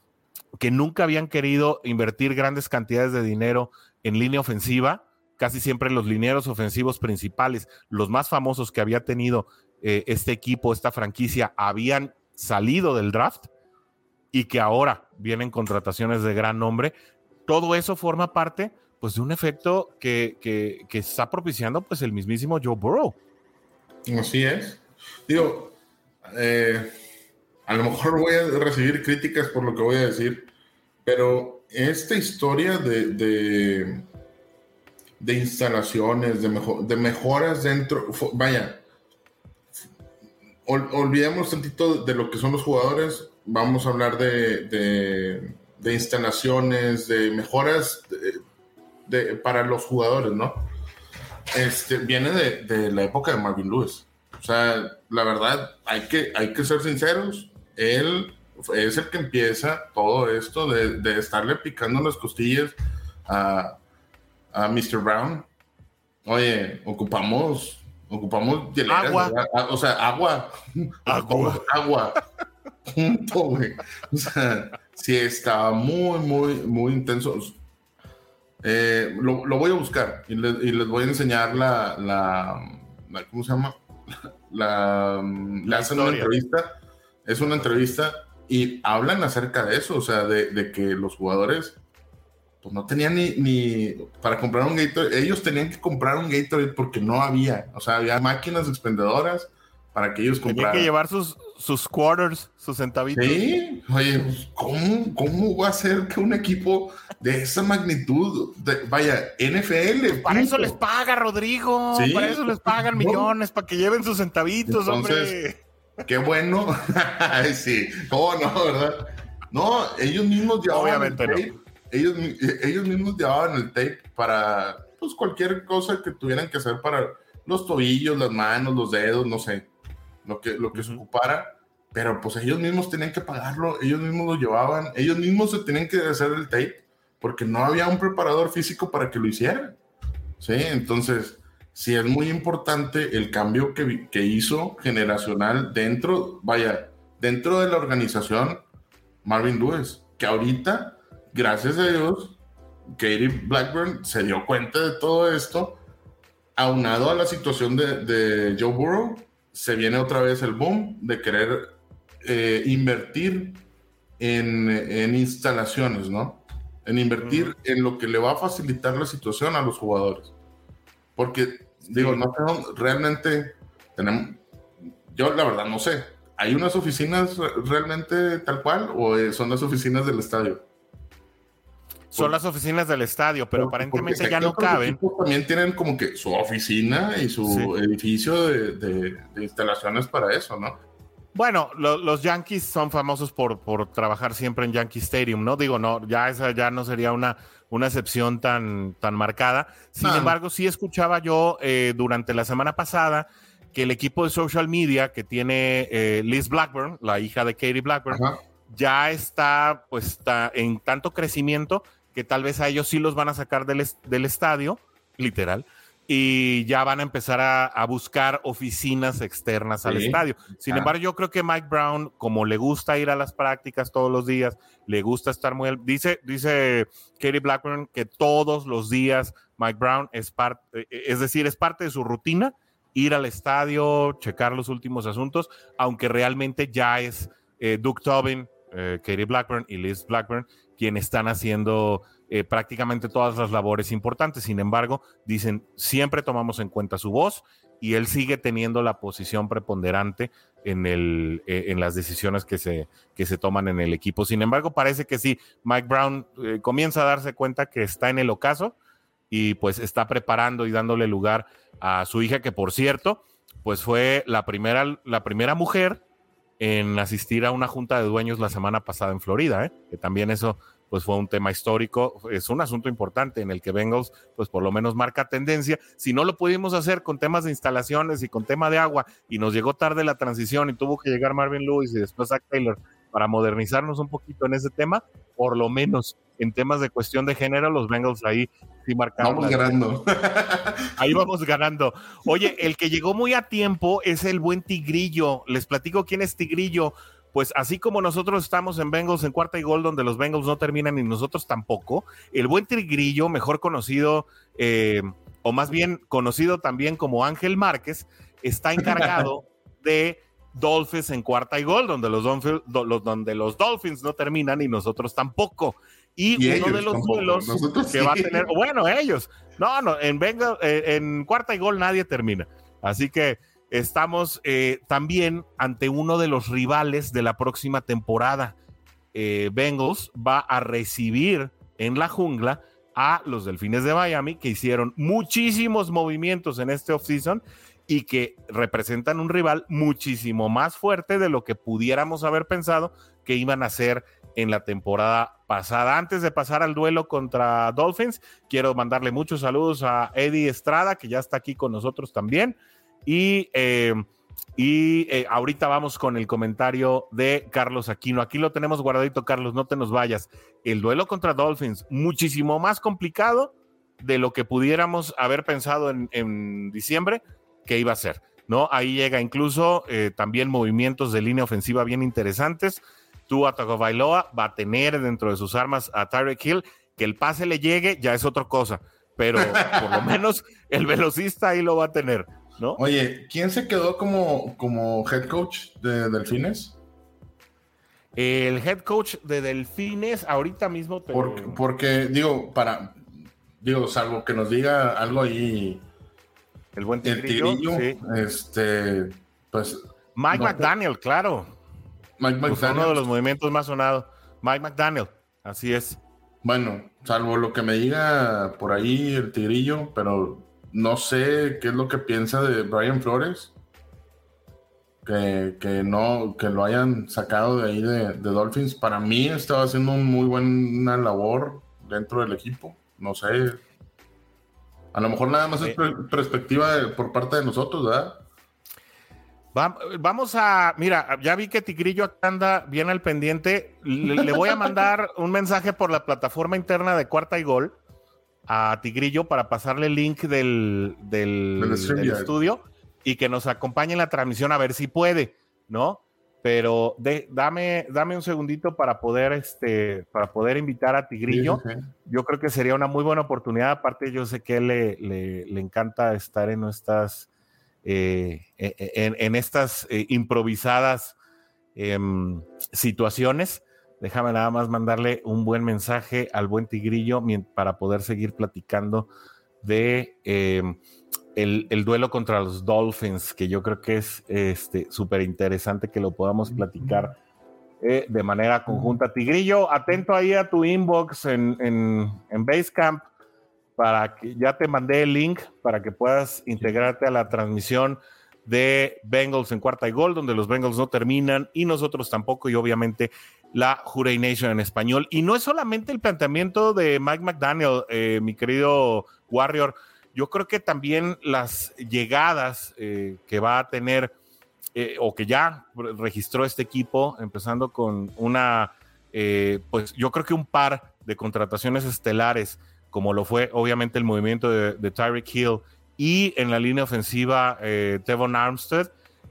que nunca habían querido invertir grandes cantidades de dinero en línea ofensiva, casi siempre los linieros ofensivos principales, los más famosos que había tenido eh, este equipo, esta franquicia, habían salido del draft y que ahora vienen contrataciones de gran nombre, todo eso forma parte pues de un efecto que, está propiciando pues el mismísimo Joe Burrow. Así es. Digo, eh, a lo mejor voy a recibir críticas por lo que voy a decir, pero esta historia de, de, instalaciones, de, de mejoras dentro, vaya, olvidemos tantito de lo que son los jugadores, vamos a hablar de de instalaciones, de mejoras de, para los jugadores, ¿no? Este, viene de, la época de Marvin Lewis. O sea, la verdad, hay que, hay que ser sinceros. Él es el que empieza todo esto de, estarle picando las costillas a, a Mr. Brown. Oye, ocupamos, ocupamos agua. o sea, agua. Agua. agua. Punto, güey. O sea, sí estaba muy, muy, muy intenso. Eh, lo, voy a buscar y, les voy a enseñar la, la, ¿cómo se llama? La, le hacen una entrevista, es una entrevista y hablan acerca de eso, o sea, de, que los jugadores pues no tenían ni, ni, para comprar un Gatorade, ellos tenían que comprar un Gatorade porque no había, o sea, había máquinas expendedoras para que ellos compraran. Tenían que llevar sus, sus quarters, sus centavitos. Sí, oye, pues, ¿cómo, ¿cómo va a ser que un equipo de esa magnitud, vaya, NFL? Para eso les paga, Rodrigo. Para eso les pagan millones, para que lleven sus centavitos, hombre. Qué bueno. sí, cómo no, ¿verdad? No, ellos mismos llevaban el tape. Ellos, ellos mismos llevaban el tape para pues cualquier cosa que tuvieran que hacer para los tobillos, las manos, los dedos, no sé lo que, lo que se ocupara, pero pues ellos mismos tenían que pagarlo, ellos mismos lo llevaban, ellos mismos se tenían que hacer el tape, porque no había un preparador físico para que lo hicieran. Sí, entonces, sí es muy importante el cambio que, que hizo generacional dentro, vaya, dentro de la organización Marvin Lewis, que ahorita, gracias a Dios, Katie Blackburn se dio cuenta de todo esto, aunado a la situación de, de Joe Burrow, se viene otra vez el boom de querer eh, invertir en, instalaciones, ¿no? En invertir en lo que le va a facilitar la situación a los jugadores. Porque, digo, no realmente tenemos, yo la verdad no sé, ¿hay unas oficinas realmente tal cual o eh, son las oficinas del estadio? Son las oficinas del estadio, pero aparentemente ya no caben. También tienen como que su oficina y su edificio de, instalaciones para eso, ¿no? Bueno, los Yankees son famosos por, por trabajar siempre en Yankee Stadium, ¿no? Digo, no, ya esa ya no sería una, una excepción tan, tan marcada. Sin embargo, sí escuchaba yo eh, durante la semana pasada que el equipo de social media que tiene eh, Liz Blackburn, la hija de Katie Blackburn, ya está, pues, está en tanto crecimiento que tal vez a ellos sí los van a sacar del, del estadio, literal, y ya van a empezar a, buscar oficinas externas al estadio. Sin embargo, yo creo que Mike Brown, como le gusta ir a las prácticas todos los días, le gusta estar muy... Dice, dice Katie Blackburn que todos los días Mike Brown es parte, es decir, es parte de su rutina ir al estadio, checar los últimos asuntos, aunque realmente ya es eh, Duke Tobin, eh, Katie Blackburn y Liz Blackburn quienes están haciendo eh, prácticamente todas las labores importantes. Sin embargo, dicen, siempre tomamos en cuenta su voz y él sigue teniendo la posición preponderante en, el, eh, en las decisiones que se, que se toman en el equipo. Sin embargo, parece que sí, Mike Brown eh, comienza a darse cuenta que está en el ocaso y pues está preparando y dándole lugar a su hija, que por cierto, pues fue la primera, la primera mujer en asistir a una junta de dueños la semana pasada en Florida, ¿eh? que también eso pues fue un tema histórico, es un asunto importante en el que Bengals pues por lo menos marca tendencia. Si no lo pudimos hacer con temas de instalaciones y con tema de agua y nos llegó tarde la transición y tuvo que llegar Marvin Lewis y después Zach Taylor para modernizarnos un poquito en ese tema, por lo menos en temas de cuestión de género, los Bengals ahí sí marcaron. Vamos ganando. Ahí vamos ganando. Oye, el que llegó muy a tiempo es el buen Tigrillo. Les platico quién es Tigrillo. Pues así como nosotros estamos en Bengals en cuarta y gol, donde los Bengals no terminan y nosotros tampoco, el buen Tigrillo, mejor conocido, eh, o más bien conocido también como Ángel Márquez, está encargado de Dolphins en cuarta y gol, donde los, Dolphins, donde los Dolphins no terminan y nosotros tampoco. Y, uno de los duelos que va a tener, bueno, ellos, no, no, en, venga, eh, en cuarta y gol nadie termina. Así que estamos eh, también ante uno de los rivales de la próxima temporada. Eh, Bengals va a recibir en la jungla a los Delfines de Miami, que hicieron muchísimos movimientos en este offseason y que representan un rival muchísimo más fuerte de lo que pudiéramos haber pensado que iban a ser en la temporada pasada. Antes de pasar al duelo contra Dolphins, quiero mandarle muchos saludos a Eddie Estrada, que ya está aquí con nosotros también. Y, eh, y eh, ahorita vamos con el comentario de Carlos Aquino. Aquí lo tenemos guardadito, Carlos, no te nos vayas. El duelo contra Dolphins, muchísimo más complicado de lo que pudiéramos haber pensado en diciembre que iba a ser, ¿no? Ahí llega incluso eh, también movimientos de línea ofensiva bien interesantes. Tua Tagovailoa va a tener dentro de sus armas a Tyreek Hill, que el pase le llegue ya es otra cosa, pero por lo menos el velocista ahí lo va a tener, ¿no? Oye, ¿quién se quedó como, como head coach de Delfines? El head coach de Delfines, ahorita mismo. Porque, porque, digo, para, digo, salvo que nos diga algo ahí el buen tigrillo. este, pues. Mike McDaniel, claro. Mike McDaniel. uno de los movimientos más sonados. Mike McDaniel, así es. Bueno, salvo lo que me diga por ahí el tigrillo, pero no sé qué es lo que piensa de Brian Flores. Que, que no, que lo hayan sacado de ahí de, de Dolphins. Para mí estaba haciendo muy buena labor dentro del equipo. No sé, a lo mejor nada más es perspectiva por parte de nosotros, ¿verdad? Vamos a, mira, ya vi que Tigrillo anda bien al pendiente. Le, voy a mandar un mensaje por la plataforma interna de Cuarta y Gol a Tigrillo para pasarle el link del, del estudio y que nos acompañe en la transmisión a ver si puede, ¿no? pero dame, dame un segundito para poder, este, para poder invitar a Tigrillo. Yo creo que sería una muy buena oportunidad. Aparte, yo sé que le, le, encanta estar en nuestras, eh, e, e, en, estas eh, improvisadas em, situaciones. Déjame nada más mandarle un buen mensaje al buen Tigrillo para poder seguir platicando de eh, el, duelo contra los Dolphins, que yo creo que es súper este, interesante que lo podamos platicar eh, de manera conjunta. Tigrillo, atento ahí a tu inbox en, en, en Basecamp para que ya te mandé el link para que puedas integrarte a la transmisión de Bengals en cuarta y gol, donde los Bengals no terminan y nosotros tampoco, y obviamente la Jurey Nation en español. Y no es solamente el planteamiento de Mike McDaniel, eh, mi querido Warrior, yo creo que también las llegadas eh, que va a tener eh, o que ya registró este equipo, empezando con una, pues yo creo que un par de contrataciones estelares, como lo fue obviamente el movimiento de, de Tyreek Hill y en la línea ofensiva eh, Tevon Armstead,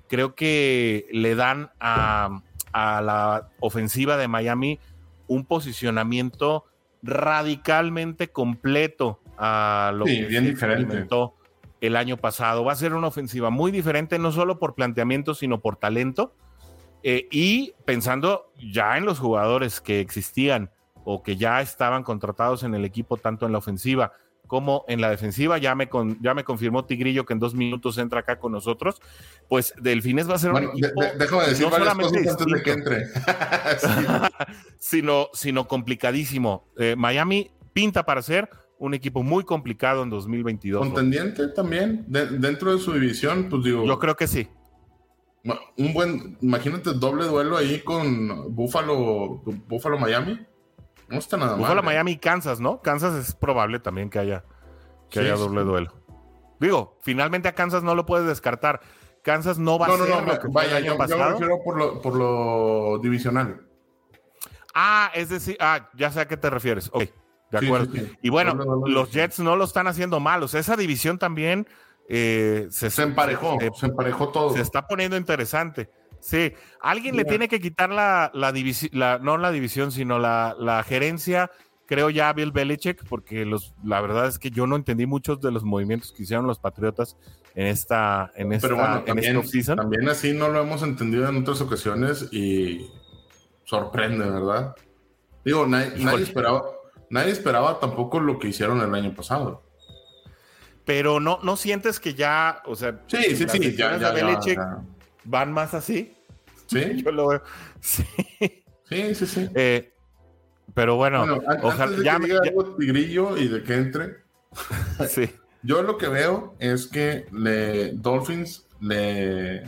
creo que le dan a, la ofensiva de Miami un posicionamiento radicalmente completo a lo que bien experimentó el año pasado. Va a ser una ofensiva muy diferente, no solo por planteamiento, sino por talento. Eh, y pensando ya en los jugadores que existían o que ya estaban contratados en el equipo, tanto en la ofensiva como en la defensiva. Ya me, ya me confirmó Tigrillo que en dos minutos entra acá con nosotros. Pues Delfines va a ser un equipo, déjame decir varias cosas antes de que entre. sino, sino complicadísimo. Eh, Miami pinta para ser un equipo muy complicado en 2022. Contendiente también, dentro de su división, pues digo. Yo creo que sí. Un buen, imagínate doble duelo ahí con Buffalo, Buffalo Miami. No está nada mal. ¿eh? Miami y Kansas, ¿no? Kansas es probable también que haya, que haya doble duelo. Digo, finalmente a Kansas no lo puedes descartar. Kansas no va a ser no, lo que vaya, el año yo, pasado. Yo me refiero por lo, por lo divisional. Ah, es decir, ah, ya sé a qué te refieres. Ok, de acuerdo. Y bueno, los Jets no lo están haciendo mal. O sea, esa división también eh, se, se, emparejó, se, emparejó todo. Se está poniendo interesante. Sí, alguien le tiene que quitar la, división, no la división, sino la, gerencia, creo ya Bill Belichick, porque los, la verdad es que yo no entendí muchos de los movimientos que hicieron los Patriotas en esta, en esta, Pero bueno, también, también así no lo hemos entendido en otras ocasiones y sorprende, ¿verdad? Digo, nadie, esperaba, nadie esperaba tampoco lo que hicieron el año pasado. Pero no, no sientes que ya, o sea, sí, sí, sí, ya, van más así. Sí. Yo lo veo. Sí. Sí, sí, sí. Eh, pero bueno, ojalá de ya, que algo tigrillo y de que entre. sí. Yo lo que veo es que le Dolphins le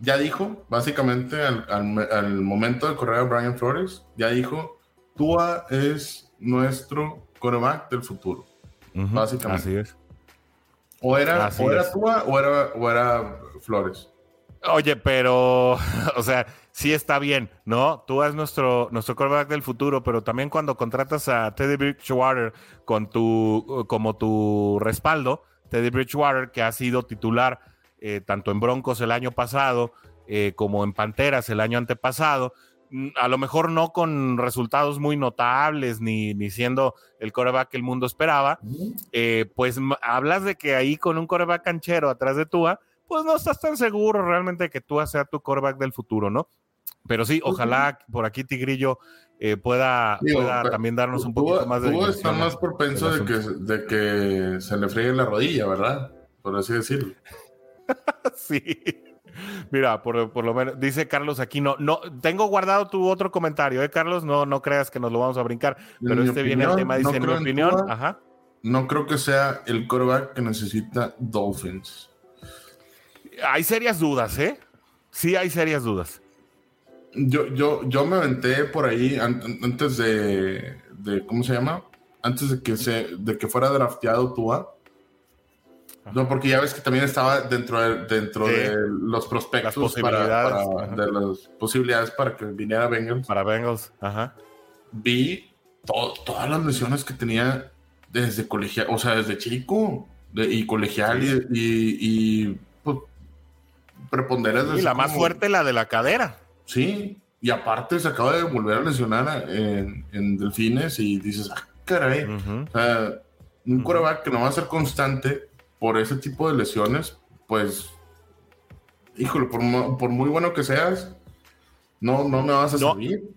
ya dijo, básicamente al, momento de correr a Brian Flores, ya dijo, Tua es nuestro coreback del futuro. básicamente. Así es. O era, o era Tua o era, o era Flores. Oye, pero, o sea, sí está bien, ¿no? Tú eres nuestro, nuestro quarterback del futuro, pero también cuando contratas a Teddy Bridgewater con tu, como tu respaldo, Teddy Bridgewater, que ha sido titular eh, tanto en Broncos el año pasado eh, como en Panteras el año antepasado, mm, a lo mejor no con resultados muy notables ni, ni siendo el coreback que el mundo esperaba, eh, pues hablas de que ahí con un coreback canchero atrás de Tua, pues no estás tan seguro realmente de que tú sea tu coreback del futuro, ¿no? Pero sí, ojalá por aquí Tigrillo eh, pueda, también darnos un poquito más de... Tú está más propenso de que, de que se le friegue la rodilla, ¿verdad? Por así decirlo. sí. Mira, por, lo menos, dice Carlos aquí, no, no, tengo guardado tu otro comentario, ¿eh, Carlos? No, no creas que nos lo vamos a brincar, pero este viene el tema, dice, en mi opinión, ajá. No creo que sea el coreback que necesita Dolphins hay serias dudas, ¿eh? Sí hay serias dudas. Yo, yo, yo me aventé por ahí antes de, ¿cómo se llama? Antes de que, se, de que fuera drafteado Tua. No, porque ya ves que también estaba dentro de, dentro de los prospectos para, de las posibilidades para que viniera Bengals. Para Bengals, ajá. Vi todas las lesiones que tenía desde colegial, o sea, desde chico y colegial y preponderante. Y la más fuerte, la de la cadera. Sí, y aparte se acaba de volver a lesionar en, Delfines y dices, ah, caray. O sea, un coreback que no va a ser constante por ese tipo de lesiones, pues, híjole, por, muy bueno que seas, no, no me vas a servir.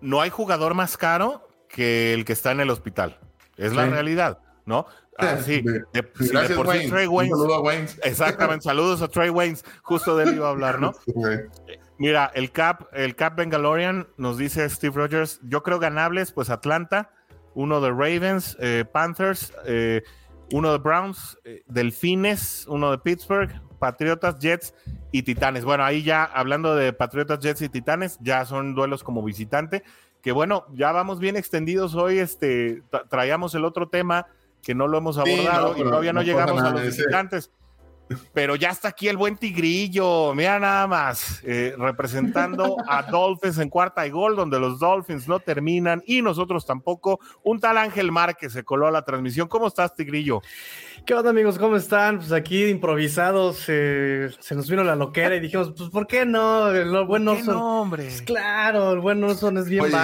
no hay jugador más caro que el que está en el hospital. Es la realidad, ¿no? Ah, sí, Gracias, Waynes. Exactamente, saludos a Trey Waynes. Justo de él iba a hablar, ¿no? Mira, el Cap, el Cap Bengalorian nos dice Steve Rogers, yo creo ganables, pues Atlanta, uno de Ravens, eh, Panthers, eh, uno de Browns, eh, Delfines, uno de Pittsburgh, Patriotas, Jets y Titanes. Bueno, ahí ya hablando de Patriotas, Jets y Titanes, ya son duelos como visitante. Que bueno, ya vamos bien extendidos hoy. Este traíamos el otro tema que no lo hemos abordado y todavía no, llegamos a los visitantes. Pero ya está aquí el buen Tigrillo, mira nada más, eh, representando a Dolphins en cuarta y gol, donde los Dolphins no terminan y nosotros tampoco. Un tal Ángel Márquez se coló a la transmisión. ¿Cómo estás, Tigrillo? ¿Qué onda, amigos? ¿Cómo están? Pues aquí improvisados, eh, se nos vino la loquera y dijimos, pues, ¿por qué no? El buen Orson. No, hombre. Pues, claro, el buen Orson es bien Oye,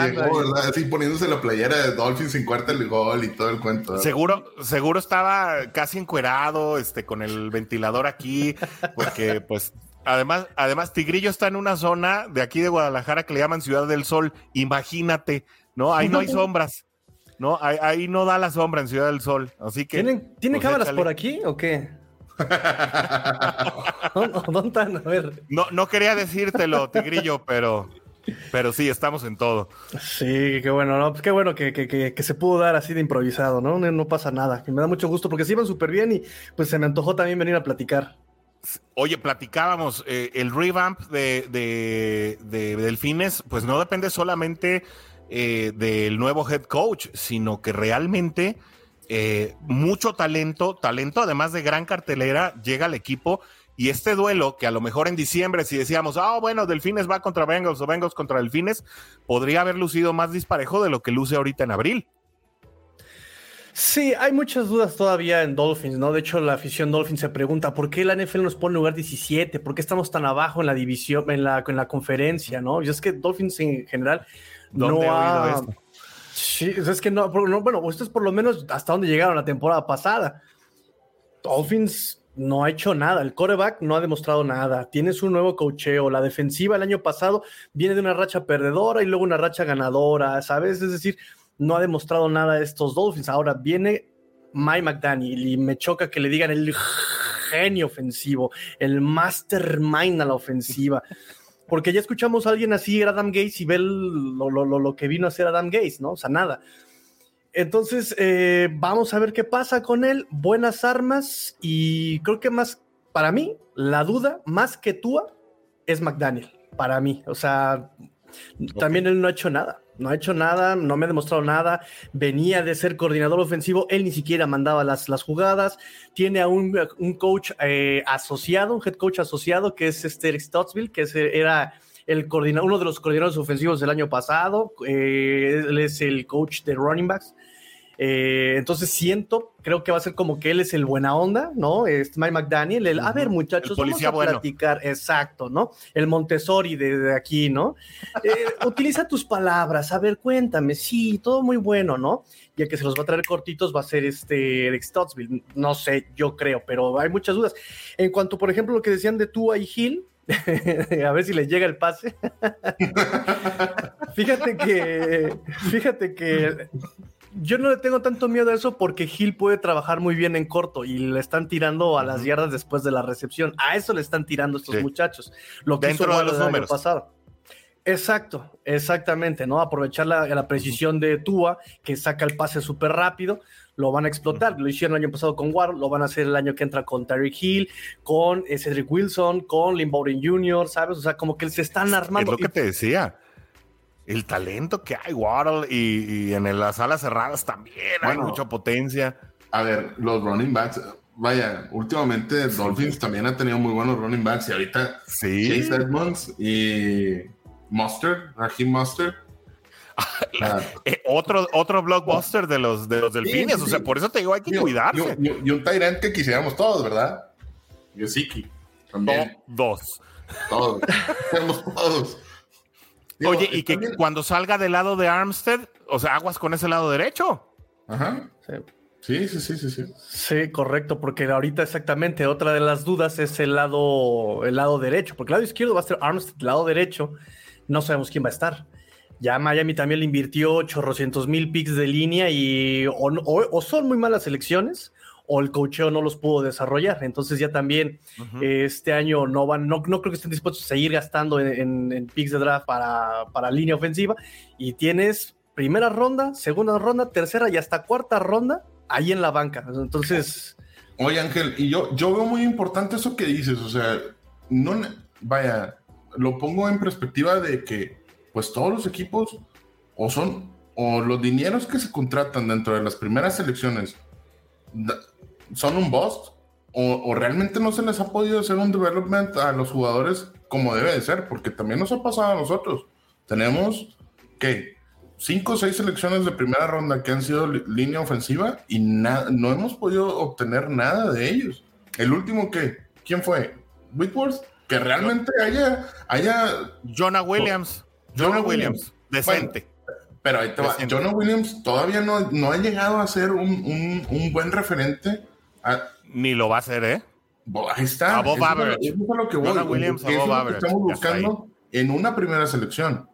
Así poniéndose la playera de Dolphins en cuarta y gol y todo el cuento. Seguro, seguro estaba casi encuerado, este, con el ventilador aquí, porque, pues, además, además, Tigrillo está en una zona de aquí de Guadalajara que le llaman Ciudad del Sol. Imagínate, ¿no? Ahí no hay sombras. No, ahí, no da la sombra en Ciudad del Sol. Así que. ¿Tienen, pues, cámaras por aquí o qué? ¿Dónde están? A ver. No, no quería decírtelo, Tigrillo, pero. Pero sí, estamos en todo. Sí, qué bueno, ¿no? Pues qué bueno que, se pudo dar así de improvisado, ¿no? No, pasa nada. Y me da mucho gusto porque se iban súper bien y pues se me antojó también venir a platicar. Oye, platicábamos, eh, el revamp de, de, de, Delfines, pues no depende solamente eh, del nuevo head coach, sino que realmente eh, mucho talento, talento además de gran cartelera, llega al equipo. Y este duelo, que a lo mejor en diciembre, si decíamos, ah, bueno, Delfines va contra Bengals o Bengals contra Delfines, podría haber lucido más disparejo de lo que luce ahorita en abril. Sí, hay muchas dudas todavía en Dolphins, ¿no? De hecho, la afición Dolphins se pregunta por qué la NFL nos pone en lugar 17, por qué estamos tan abajo en la división, en la, en la conferencia, ¿no? Y es que Dolphins en general no ha... Sí, es que no, bueno, esto es por lo menos hasta donde llegaron la temporada pasada. Dolphins no ha hecho nada, el coreback no ha demostrado nada, tienes un nuevo cocheo, la defensiva el año pasado viene de una racha perdedora y luego una racha ganadora, ¿sabes? Es decir, no ha demostrado nada estos Dolphins. Ahora viene Mike McDaniel y me choca que le digan el genio ofensivo, el mastermind a la ofensiva porque ya escuchamos a alguien así, era Adam Gates, y ve lo, lo, que vino a hacer Adam Gates, ¿no? O sea, nada. Entonces, eh, vamos a ver qué pasa con él. Buenas armas y creo que más, para mí, la duda, más que Tua, es McDaniel, para mí. O sea, también él no ha hecho nada no ha hecho nada, no me ha demostrado nada, venía de ser coordinador ofensivo, él ni siquiera mandaba las, las jugadas, tiene a un, coach eh, asociado, un head coach asociado, que es este Eric Stottsville, que era el uno de los coordinadores ofensivos del año pasado, eh, él es el coach de running backs, eh, entonces siento, creo que va a ser como que él es el buena onda, ¿no? Es Mike McDaniel, el, a ver muchachos, vamos a platicar, exacto, ¿no? El Montessori de, aquí, ¿no? Eh, utiliza tus palabras, a ver, cuéntame, sí, todo muy bueno, ¿no? Y el que se los va a traer cortitos va a ser este Eric Stottsville, no sé, yo creo, pero hay muchas dudas. En cuanto, por ejemplo, lo que decían de Tua y Hill, a ver si le llega el pase. fíjate que, fíjate que yo no le tengo tanto miedo a eso porque Gil puede trabajar muy bien en corto y le están tirando a las yardas después de la recepción. A eso le están tirando estos muchachos. Lo que Dentro de los números. pasado. Exacto, exactamente, ¿no? Aprovechar la, precisión de Tua, que saca el pase súper rápido, lo van a explotar. Lo hicieron el año pasado con War, lo van a hacer el año que entra con Tyreek Hill, con eh, Cedric Wilson, con Lynn Bowden Jr., ¿sabes? O sea, como que se están armando. Es lo que te decía el talento que hay, Waddle, y, en las alas cerradas también hay mucha potencia. A ver, los running backs, vaya, últimamente Dolphins también ha tenido muy buenos running backs y ahorita sí. Chase Edmonds y Mustard, Raheem Mustard. Eh, otro, otro blockbuster de los, de los delfines, o sea, por eso te digo, hay que cuidarse. Y, un Tyrant que quisiéramos todos, ¿verdad? Yosiki. También. dos. Todos. Tenemos Oye, y que cuando salga del lado de Armstead, o sea, aguas con ese lado derecho. Ajá. Sí. Sí, sí, sí, sí, sí. correcto, porque ahorita exactamente otra de las dudas es el lado, el lado derecho, porque el lado izquierdo va a ser Armstead, el lado derecho no sabemos quién va a estar. Ya Miami también le invirtió chorrocientos mil picks de línea y o, son muy malas elecciones o el cocheo no los pudo desarrollar. Entonces ya también este año no van, no, no, creo que estén dispuestos a seguir gastando en, picks de draft para, para, línea ofensiva. Y tienes primera ronda, segunda ronda, tercera y hasta cuarta ronda ahí en la banca. Entonces. Oye, Ángel, y yo, yo veo muy importante eso que dices. O sea, no vaya, lo pongo en perspectiva de que pues todos los equipos o son o los dineros que se contratan dentro de las primeras selecciones son un bust o, realmente no se les ha podido hacer un development a los jugadores como debe de ser, porque también nos ha pasado a nosotros. Tenemos que cinco o seis selecciones de primera ronda que han sido línea ofensiva y no hemos podido obtener nada de ellos. El último que, ¿quién fue? Whitworth, que realmente haya, haya Jonah Williams. Jonah Williams, decente. pero ahí te va. Jonah Williams todavía no, no ha llegado a ser un, un, buen referente. Ni lo va a ser, ¿eh? Ahí está. Eso es lo que voy. Williams, lo que estamos buscando en una primera selección.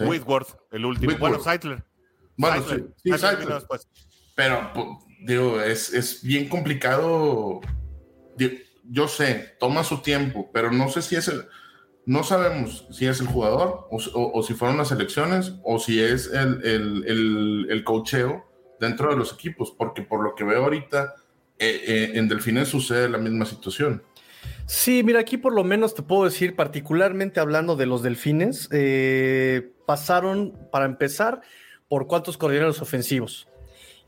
Whitworth, el último. Bueno, Seidler. Bueno, sí, sí Pero, digo, es, es bien complicado. yo sé, toma su tiempo, pero no sé si es el no sabemos si es el jugador o, si fueron las elecciones o si es el, el, el, cocheo dentro de los equipos, porque por lo que veo ahorita, eh, eh, en Delfines sucede la misma situación. Sí, mira, aquí por lo menos te puedo decir, particularmente hablando de los Delfines, eh, pasaron, para empezar, por cuántos coordinadores ofensivos.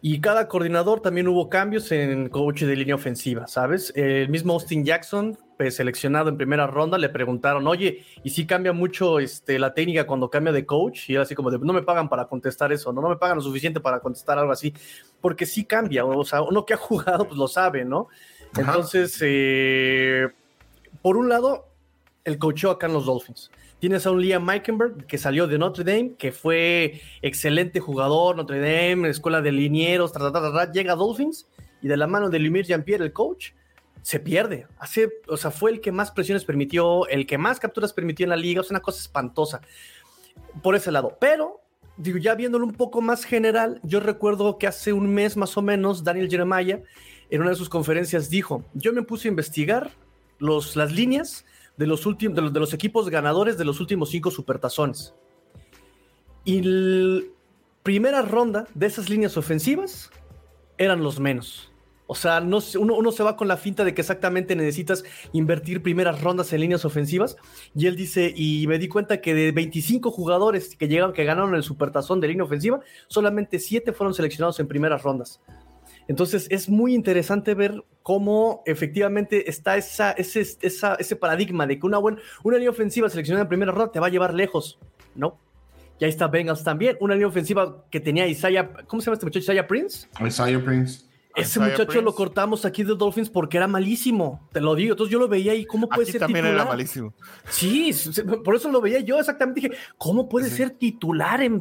Y cada coordinador también hubo cambios en coach de línea ofensiva, ¿sabes? El mismo Austin Jackson, pues, seleccionado en primera ronda, le preguntaron, oye, ¿y si cambia mucho este, la técnica cuando cambia de coach? Y era así como de, no me pagan para contestar eso, no, no me pagan lo suficiente para contestar algo así, porque sí cambia, o sea, uno que ha jugado, pues lo sabe, ¿no? Entonces, eh, por un lado, el coachó acá en los Dolphins. Tienes a un Liam Meikenberg que salió de Notre Dame, que fue excelente jugador, Notre Dame, escuela de linieros, llega a Dolphins y de la mano de Lumir Jean-Pierre, el coach, se pierde. Hace, o sea, fue el que más presiones permitió, el que más capturas permitió en la liga, o sea, una cosa espantosa por ese lado. Pero, digo, ya viéndolo un poco más general, yo recuerdo que hace un mes más o menos, Daniel Jeremiah, en una de sus conferencias, dijo: Yo me puse a investigar los, las líneas de los, últimos, de los, equipos ganadores de los últimos cinco supertazones. Y la primera ronda de esas líneas ofensivas eran los menos. O sea, no, uno, se va con la finta de que exactamente necesitas invertir primeras rondas en líneas ofensivas. Y él dice, y me di cuenta que de 25 jugadores que llegaron, que ganaron el supertazón de línea ofensiva, solamente 7 fueron seleccionados en primeras rondas. Entonces es muy interesante ver cómo efectivamente está ese, ese paradigma de que una, buena, una línea ofensiva seleccionada en primera ronda te va a llevar lejos, ¿no? Y ahí está Bengals también, una línea ofensiva que tenía Isaiah, ¿cómo se llama este muchacho? Isaiah Prince. Isaiah Prince. Ese muchacho lo cortamos aquí de Dolphins porque era malísimo, te lo digo. Entonces yo lo veía y cómo puede ser también era malísimo. Sí, por eso lo veía yo exactamente. Dije, ¿cómo puede ser titular en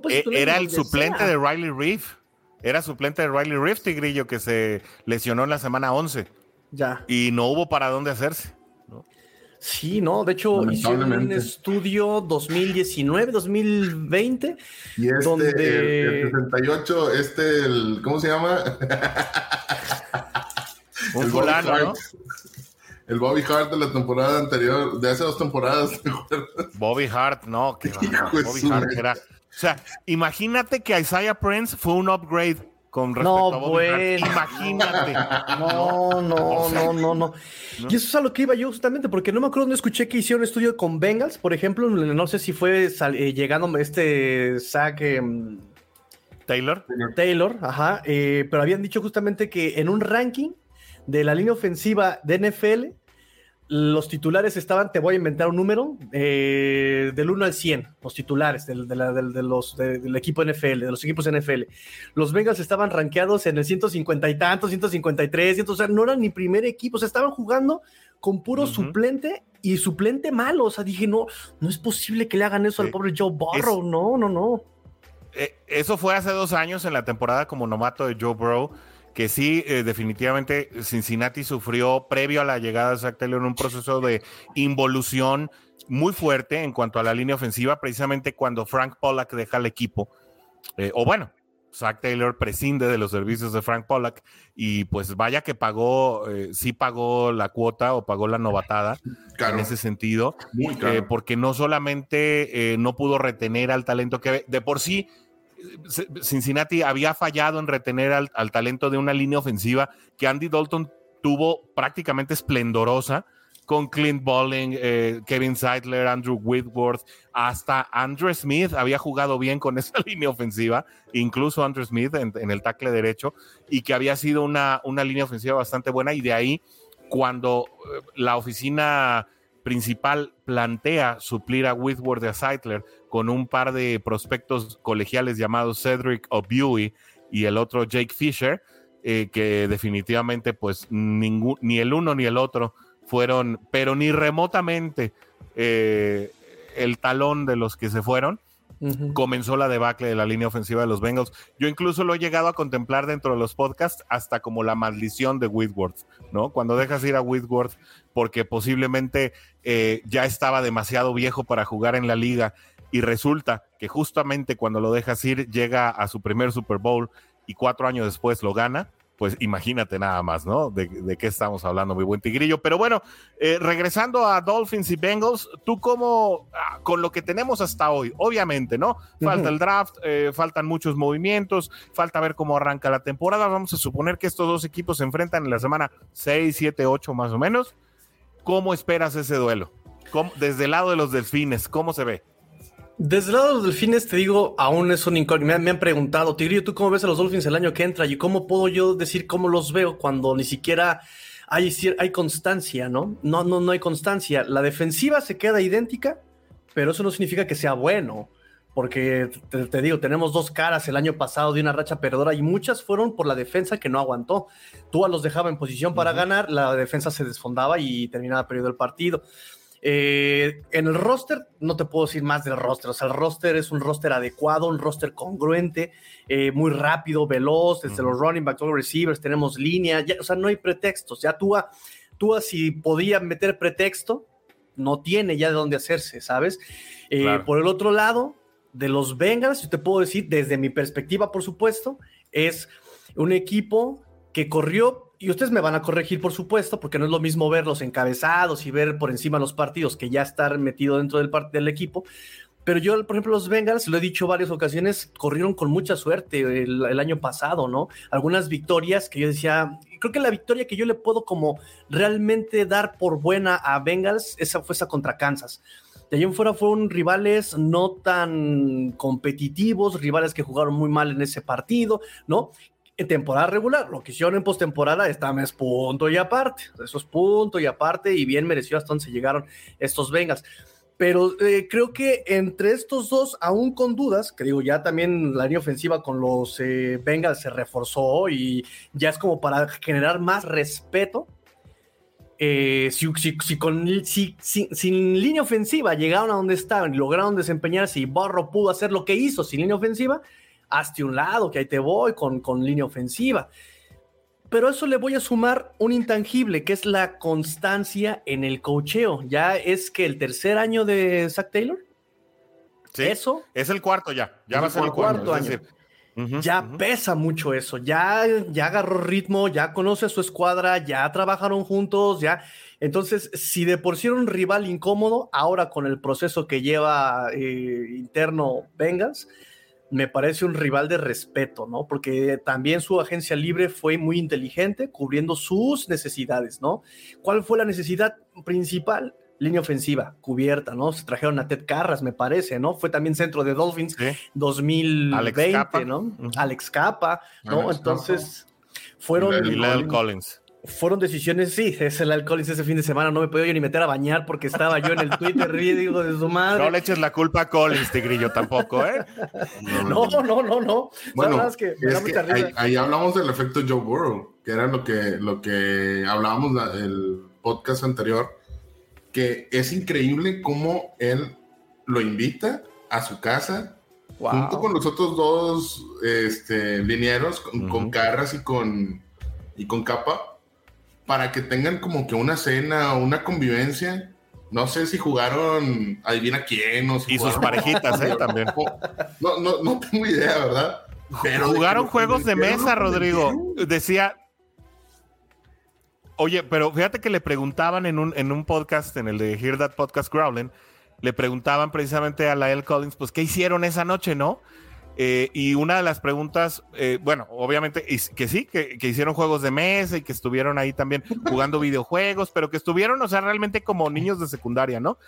puede ser Era el suplente de Riley Reef. Era suplente de Riley Rift, Grillo, que se lesionó en la semana 11. Ya. Y no hubo para dónde hacerse. Sí, no, de hecho hicieron un estudio 2019, 2020, y este, donde el, 68, este, el, ¿cómo se llama? un el fulano, ¿no? El Bobby Hart de la temporada anterior, de hace dos temporadas, Bobby Hart, no, que Bobby Hart era o sea, imagínate que Isaiah Prince fue un upgrade con respecto a Bobby bueno. Imagínate. No, no, no, no, no, Y eso es a lo que iba yo justamente, porque no me acuerdo, no escuché que hicieron un estudio con Bengals, por ejemplo, no sé si fue eh, llegando este Zach em, Taylor. Taylor, ajá, eh, pero habían dicho justamente que en un ranking de la línea ofensiva de NFL, los titulares estaban, te voy a inventar un número, eh, del 1 al 100, los titulares del, los, del equipo NFL, de los equipos NFL. Los Bengals estaban rankeados en el 150 y tantos, 153, o sea, no eran ni primer equipo, o sea, estaban jugando con puro suplente y suplente malo, o sea, dije, no, no es posible que le hagan eso al pobre Joe Burrow, no, no, no. Eh, eso fue hace dos años en la temporada como nomato de Joe Burrow que sí, eh, definitivamente Cincinnati sufrió previo a la llegada de Zach Taylor un proceso de involución muy fuerte en cuanto a la línea ofensiva, precisamente cuando Frank Pollack deja el equipo. Eh, o bueno, Zach Taylor prescinde de los servicios de Frank Pollack y pues vaya que pagó, eh, sí pagó la cuota o pagó la novatada en ese sentido, eh, porque no solamente no pudo retener al talento que de por sí Cincinnati había fallado en retener al, al talento de una línea ofensiva que Andy Dalton tuvo prácticamente esplendorosa con Clint Bowling, eh, Kevin Seidler, Andrew Whitworth, hasta Andrew Smith había jugado bien con esa línea ofensiva, incluso Andrew Smith en, el tackle derecho, y que había sido una, una línea ofensiva bastante buena. Y de ahí, cuando eh, la oficina principal plantea suplir a Whitworth y a Seidler con un par de prospectos colegiales llamados Cedric O'Buey y el otro Jake Fisher, eh, que definitivamente pues ningún, ni el uno ni el otro fueron, pero ni remotamente eh, el talón de los que se fueron. Comenzó la debacle de la línea ofensiva de los Bengals. Yo incluso lo he llegado a contemplar dentro de los podcasts hasta como la maldición de Whitworth, ¿no? Cuando dejas ir a Whitworth porque posiblemente eh, ya estaba demasiado viejo para jugar en la liga y resulta que justamente cuando lo dejas ir llega a su primer Super Bowl y cuatro años después lo gana pues imagínate nada más, ¿no? De, qué estamos hablando, mi buen tigrillo. Pero bueno, eh, regresando a Dolphins y Bengals, tú como, ah, con lo que tenemos hasta hoy, obviamente, ¿no? Falta el draft, eh, faltan muchos movimientos, falta ver cómo arranca la temporada. Vamos a suponer que estos dos equipos se enfrentan en la semana 6, 7, 8 más o menos. ¿Cómo esperas ese duelo? desde el lado de los delfines, ¿cómo se ve? Desde el lado de los delfines, te digo, aún es un incógnito. Me, han preguntado, Tigrillo, ¿tú cómo ves a los Dolphins el año que entra? ¿Y cómo puedo yo decir cómo los veo cuando ni siquiera hay, hay constancia, ¿no? No, no, no hay constancia. La defensiva se queda idéntica, pero eso no significa que sea bueno. Porque te, digo, tenemos dos caras el año pasado de una racha perdedora y muchas fueron por la defensa que no aguantó. Tú los dejaba en posición para ganar, la defensa se desfondaba y terminaba perdiendo el partido. Eh, en el roster, no te puedo decir más del roster. O sea, el roster es un roster adecuado, un roster congruente, eh, muy rápido, veloz, desde los running backs, los receivers, tenemos línea. o sea, no hay pretextos. Ya tú, tú si podía meter pretexto, no tiene ya de dónde hacerse, ¿sabes? Eh, por el otro lado, de los Bengals, yo te puedo decir, desde mi perspectiva, por supuesto, es un equipo que corrió y ustedes me van a corregir, por supuesto, porque no es lo mismo ver los encabezados y ver por encima los partidos que ya estar metido dentro del, del equipo. Pero yo, por ejemplo, los Bengals, lo he dicho varias ocasiones, corrieron con mucha suerte el, año pasado, ¿no? Algunas victorias que yo decía, creo que la victoria que yo le puedo como realmente dar por buena a Bengals, esa fue esa contra Kansas. De allí en fuera fueron rivales no tan competitivos, rivales que jugaron muy mal en ese partido, ¿no? En temporada regular. Lo que hicieron en postemporada está más punto y aparte. Eso es punto y aparte y bien mereció hasta donde se llegaron estos Vengas. Pero eh, creo que entre estos dos, aún con dudas, que digo, ya también la línea ofensiva con los eh, Bengals se reforzó y ya es como para generar más respeto. Eh, si, con, si, sin línea ofensiva llegaron a donde estaban lograron desempeñarse y Barro pudo hacer lo que hizo sin línea ofensiva, hazte un lado, que ahí te voy con, con línea ofensiva. Pero eso le voy a sumar un intangible, que es la constancia en el cocheo. Ya es que el tercer año de Zach Taylor. Sí, eso. Es el cuarto ya. Ya va a ser el cuarto, año. ya pesa mucho eso. Ya, ya agarró ritmo, ya conoce a su escuadra, ya trabajaron juntos, ya. Entonces, si de por sí era un rival incómodo, ahora con el proceso que lleva eh, interno Vengas, me parece un rival de respeto, ¿no? Porque también su agencia libre fue muy inteligente cubriendo sus necesidades, ¿no? ¿Cuál fue la necesidad principal? Línea ofensiva, cubierta, ¿no? Se trajeron a Ted Carras, me parece, ¿no? Fue también centro de Dolphins 2020, ¿no? Alex Capa, ¿no? Entonces, fueron... Y Collins fueron decisiones, sí, es el alcohol ese fin de semana, no me podía yo ni meter a bañar porque estaba yo en el Twitter digo de su madre. No le eches la culpa a Collins, Tigrillo, tampoco, ¿eh? No, no, no, no. Bueno, es que, ahí, hablamos del efecto Joe Burrow, que era lo que, lo que hablábamos el podcast anterior, que es increíble cómo él lo invita a su casa junto con los otros dos este, linieros, con, Carras y con, y con Capa para que tengan como que una cena o una convivencia no sé si jugaron adivina quién o Y sus parejitas, ¿eh? También. No, no, no tengo idea, ¿verdad? Pero jugaron juegos de mesa, Rodrigo. Decía. Oye, pero fíjate que le preguntaban en un, en un podcast, en el de Hear That Podcast Growling, le preguntaban precisamente a Lael Collins, pues, ¿qué hicieron esa noche, no? Eh, y una de las preguntas, eh, bueno, obviamente que sí, que, hicieron juegos de mesa y que estuvieron ahí también jugando videojuegos, pero que estuvieron, o sea, realmente como niños de secundaria, ¿no?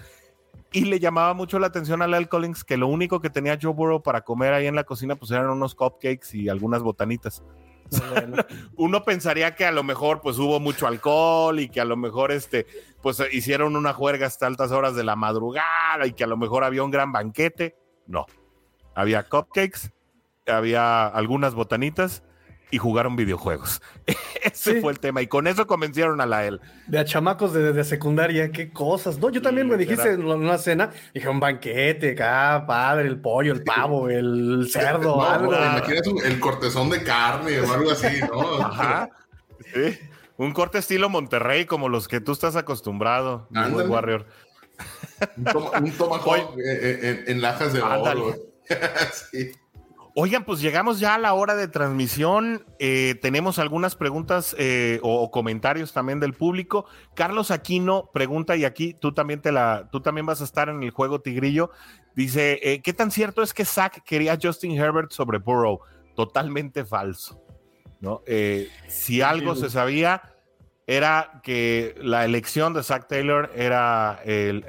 Y le llamaba mucho la atención a Lyle Collins que lo único que tenía Joe Burrow para comer ahí en la cocina, pues eran unos cupcakes y algunas botanitas. Uno pensaría que a lo mejor pues hubo mucho alcohol y que a lo mejor este pues hicieron una juerga hasta altas horas de la madrugada y que a lo mejor había un gran banquete. No, había cupcakes, había algunas botanitas y jugaron videojuegos. Ese fue el tema. Y con eso convencieron a la él. De a chamacos de, secundaria, qué cosas. No, yo también me dijiste en una cena, dije un banquete, acá, padre, el pollo, el pavo, el cerdo, no, algo. el cortezón de carne o algo así, ¿no? Ajá. Sí. Un corte estilo Monterrey, como los que tú estás acostumbrado, Warrior. Un, tomahawk eh, eh, en, lajas de oro. Oigan, pues llegamos ya a la hora de transmisión. Eh, tenemos algunas preguntas eh, o, comentarios también del público. Carlos Aquino pregunta, y aquí tú también te la, tú también vas a estar en el juego Tigrillo. Dice: eh, ¿Qué tan cierto es que Zach quería a Justin Herbert sobre Burrow? Totalmente falso. ¿no? si algo se sabía, era que la elección de Zach Taylor era el,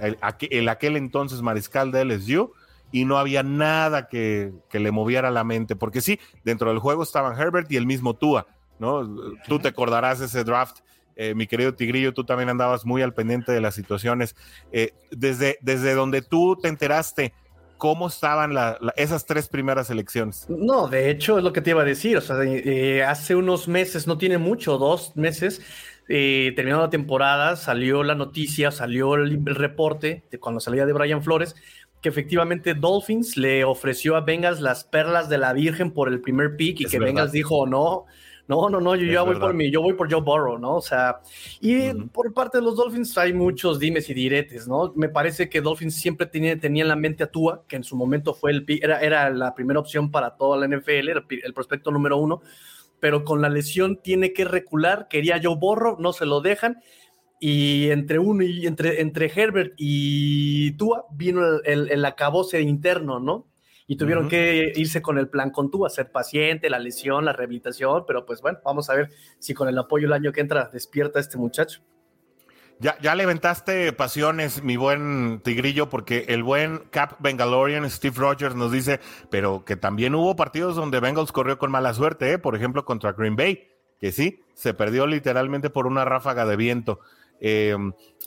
el aquel entonces mariscal de LSU y no había nada que, le moviera la mente, porque sí, dentro del juego estaban Herbert y el mismo Tua, ¿no? Tú te acordarás ese draft. Eh, mi querido Tigrillo, tú también andabas muy al pendiente de las situaciones. Eh, desde, desde donde tú te enteraste, ¿cómo estaban esas tres primeras elecciones? No, de hecho es lo que te iba a decir. O sea, eh, hace unos meses, no tiene mucho, dos meses, eh, terminando la temporada, salió la noticia, salió el, el reporte de cuando salía de Brian Flores que efectivamente Dolphins le ofreció a Bengals las perlas de la Virgen por el primer pick y que Bengals dijo no. No, no, no, yo ya voy por mí, yo voy por Joe Burrow, ¿no? O sea, y por parte de los Dolphins hay muchos dimes y diretes, ¿no? Me parece que Dolphins siempre tenía, tenía en la mente a Tua, que en su momento fue el era, era la primera opción para toda la NFL, el, el prospecto número uno, pero con la lesión tiene que recular, quería Joe Burrow, no se lo dejan, y entre uno y entre, entre Herbert y Tua vino el, el, acabose interno, ¿no? Y tuvieron que irse con el plan con Tua, ser paciente, la lesión, la rehabilitación, pero pues bueno, vamos a ver si con el apoyo el año que entra despierta este muchacho. Ya, ya le aventaste pasiones, mi buen tigrillo, porque el buen Cap Bengalorian, Steve Rogers, nos dice, pero que también hubo partidos donde Bengals corrió con mala suerte, ¿eh? por ejemplo, contra Green Bay, que sí, se perdió literalmente por una ráfaga de viento. Eh,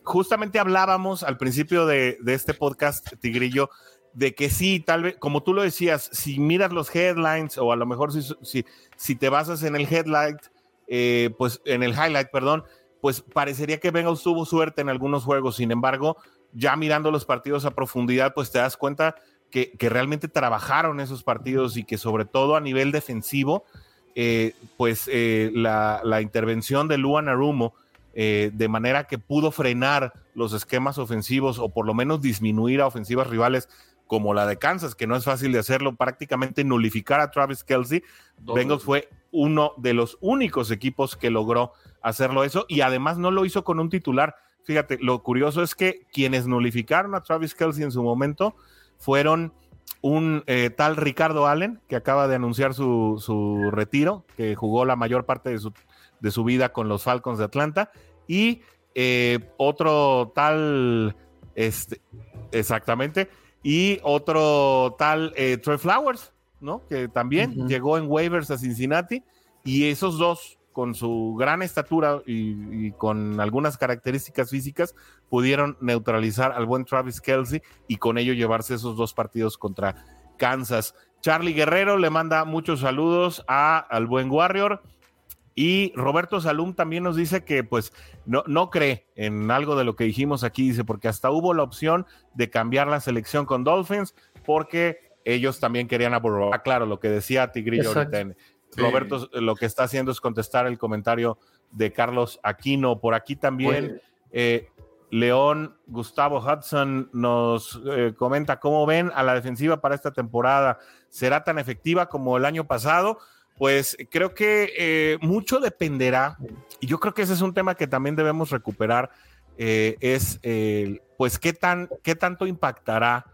justamente hablábamos al principio de, este podcast, Tigrillo, de que sí, tal vez, como tú lo decías, si miras los headlines o a lo mejor si, si, te basas en el headlight, eh, pues en el highlight, perdón, pues parecería que Bengals tuvo suerte en algunos juegos. Sin embargo, ya mirando los partidos a profundidad, pues te das cuenta que, realmente trabajaron esos partidos y que sobre todo a nivel defensivo, eh, pues la, la, intervención de Luan Arumo, eh, de manera que pudo frenar los esquemas ofensivos o por lo menos disminuir a ofensivas rivales como la de Kansas, que no es fácil de hacerlo, prácticamente nulificar a Travis Kelsey. Bengals fue uno de los únicos equipos que logró hacerlo eso y además no lo hizo con un titular. Fíjate, lo curioso es que quienes nulificaron a Travis Kelsey en su momento fueron un eh, tal Ricardo Allen, que acaba de anunciar su, su retiro, que jugó la mayor parte de su de su vida con los Falcons de Atlanta. Y eh, otro tal, este, exactamente, y otro tal eh, Troy Flowers, ¿no? Que también llegó en waivers a Cincinnati. Y esos dos, con su gran estatura y, con algunas características físicas, pudieron neutralizar al buen Travis Kelsey y con ello llevarse esos dos partidos contra Kansas. Charlie Guerrero le manda muchos saludos a, al buen Warrior. Y Roberto Salum también nos dice que pues no, no cree en algo de lo que dijimos aquí, dice, porque hasta hubo la opción de cambiar la selección con Dolphins porque ellos también querían a Ah, claro, lo que decía Tigrillo ahorita. Roberto lo que está haciendo es contestar el comentario de Carlos Aquino. Por aquí también, eh, León Gustavo Hudson nos eh, comenta cómo ven a la defensiva para esta temporada. ¿Será tan efectiva como el año pasado? Pues creo que eh, mucho dependerá, y yo creo que ese es un tema que también debemos recuperar, eh, es pues qué, tan, qué tanto impactará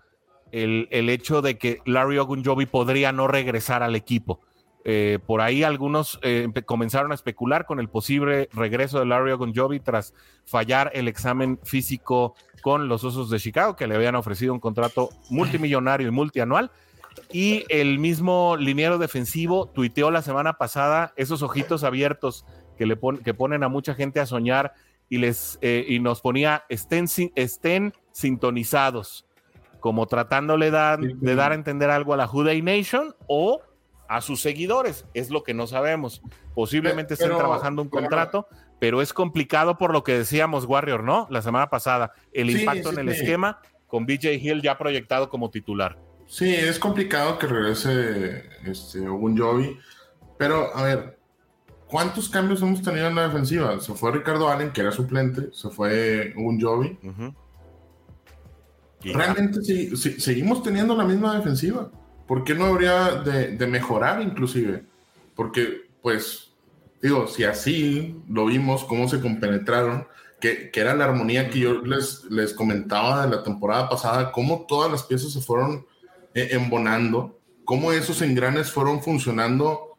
el, el hecho de que Larry Ogunjobi podría no regresar al equipo. Eh, por ahí algunos eh, comenzaron a especular con el posible regreso de Larry Ogunjobi tras fallar el examen físico con los Osos de Chicago, que le habían ofrecido un contrato multimillonario y multianual. Y el mismo liniero defensivo tuiteó la semana pasada esos ojitos abiertos que, le que ponen a mucha gente a soñar y, les, eh, y nos ponía estén, estén sintonizados, como tratándole de dar a entender algo a la Juday Nation o a sus seguidores. Es lo que no sabemos. Posiblemente estén trabajando un contrato, pero es complicado por lo que decíamos, Warrior, ¿no? La semana pasada, el impacto en el esquema con BJ Hill ya proyectado como titular. Sí, es complicado que regrese este, un Jovi, pero a ver, ¿cuántos cambios hemos tenido en la defensiva? Se fue Ricardo Allen, que era suplente, se fue un Jovi. Realmente sí, seguimos teniendo la misma defensiva. ¿por qué no habría de, mejorar inclusive? Porque, pues, digo, si así lo vimos, cómo se compenetraron, que, que, era la armonía que yo les, les comentaba de la temporada pasada, cómo todas las piezas se fueron eh, embonando, cómo esos engranes fueron funcionando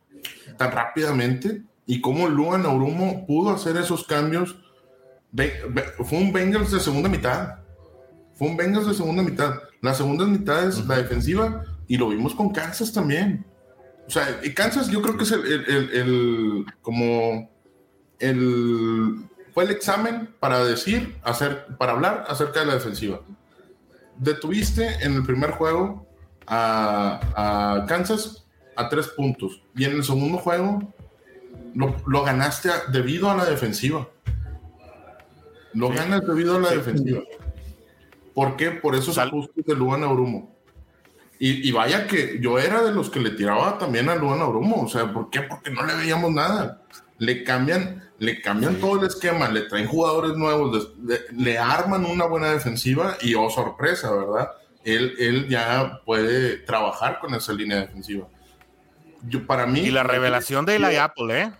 tan rápidamente y cómo Luan Aurumo pudo hacer esos cambios. Fue un Bengals de segunda mitad. Fue un Bengals de segunda mitad. La segunda mitad es la defensiva y lo vimos con Kansas también. O sea, y Kansas yo creo que es el, el, el, como el fue el examen para decir, hacer, para hablar acerca de la defensiva. Detuviste en el primer juego a, a Kansas a tres puntos y en el segundo juego lo, lo ganaste debido a la defensiva. Lo ganas debido a la defensiva. ¿Por qué? Por esos ajustes de Luan Aurumo. Y, vaya que yo era de los que le tiraba también a Luan Aurumo. O sea, ¿por qué? Porque no le veíamos nada. Le cambian, le cambian todo el esquema, le traen jugadores nuevos, le, arman una buena defensiva y oh sorpresa, ¿verdad? Él, él ya puede trabajar con esa línea defensiva. Yo, para mí. Y la revelación de Eli Apple, ¿eh?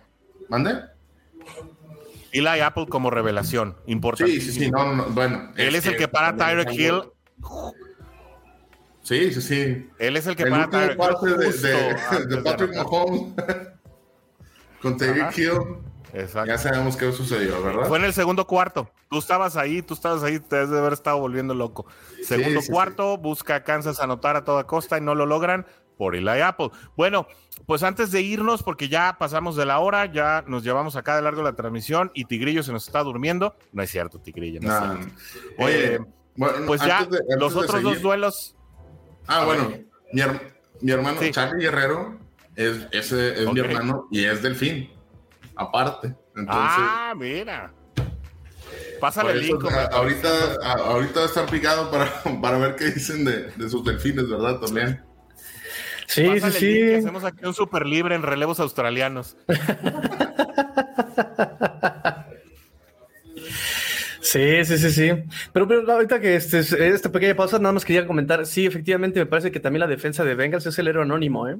¿Mande? Eli Apple como revelación, importante. Sí, sí, sí, no, no, bueno. Él es, el que para Tyreek Hill Sí, sí, sí. Él es el que el para parte de, de, de, Patrick Mahomes con Tyreek Hill. Exacto. Ya sabemos qué sucedió, ¿verdad? Fue en el segundo cuarto. Tú estabas ahí, tú estabas ahí, te debes de haber estado volviendo loco. Segundo cuarto, busca a Kansas anotar a toda costa y no lo logran por Eli Apple. Bueno, pues antes de irnos, porque ya pasamos de la hora, ya nos llevamos acá de largo la transmisión y Tigrillo se nos está durmiendo. No es cierto, Tigrillo. No Oye, eh, pues ya los otros dos duelos Ah, bueno, mi, hermano Charlie Guerrero es, ese es mi hermano y es delfín, aparte. ah, mira. Pásale el link. ahorita, ahorita va a estar picado para, para ver qué dicen de, de sus delfines, ¿verdad? También. Sí, sí, sí. Hacemos aquí un super libre en relevos australianos. Sí, sí, sí, sí. Pero, pero ahorita que este, esta pequeña pausa, nada más quería comentar. Sí, efectivamente, me parece que también la defensa de Bengals es el héroe anónimo, ¿eh?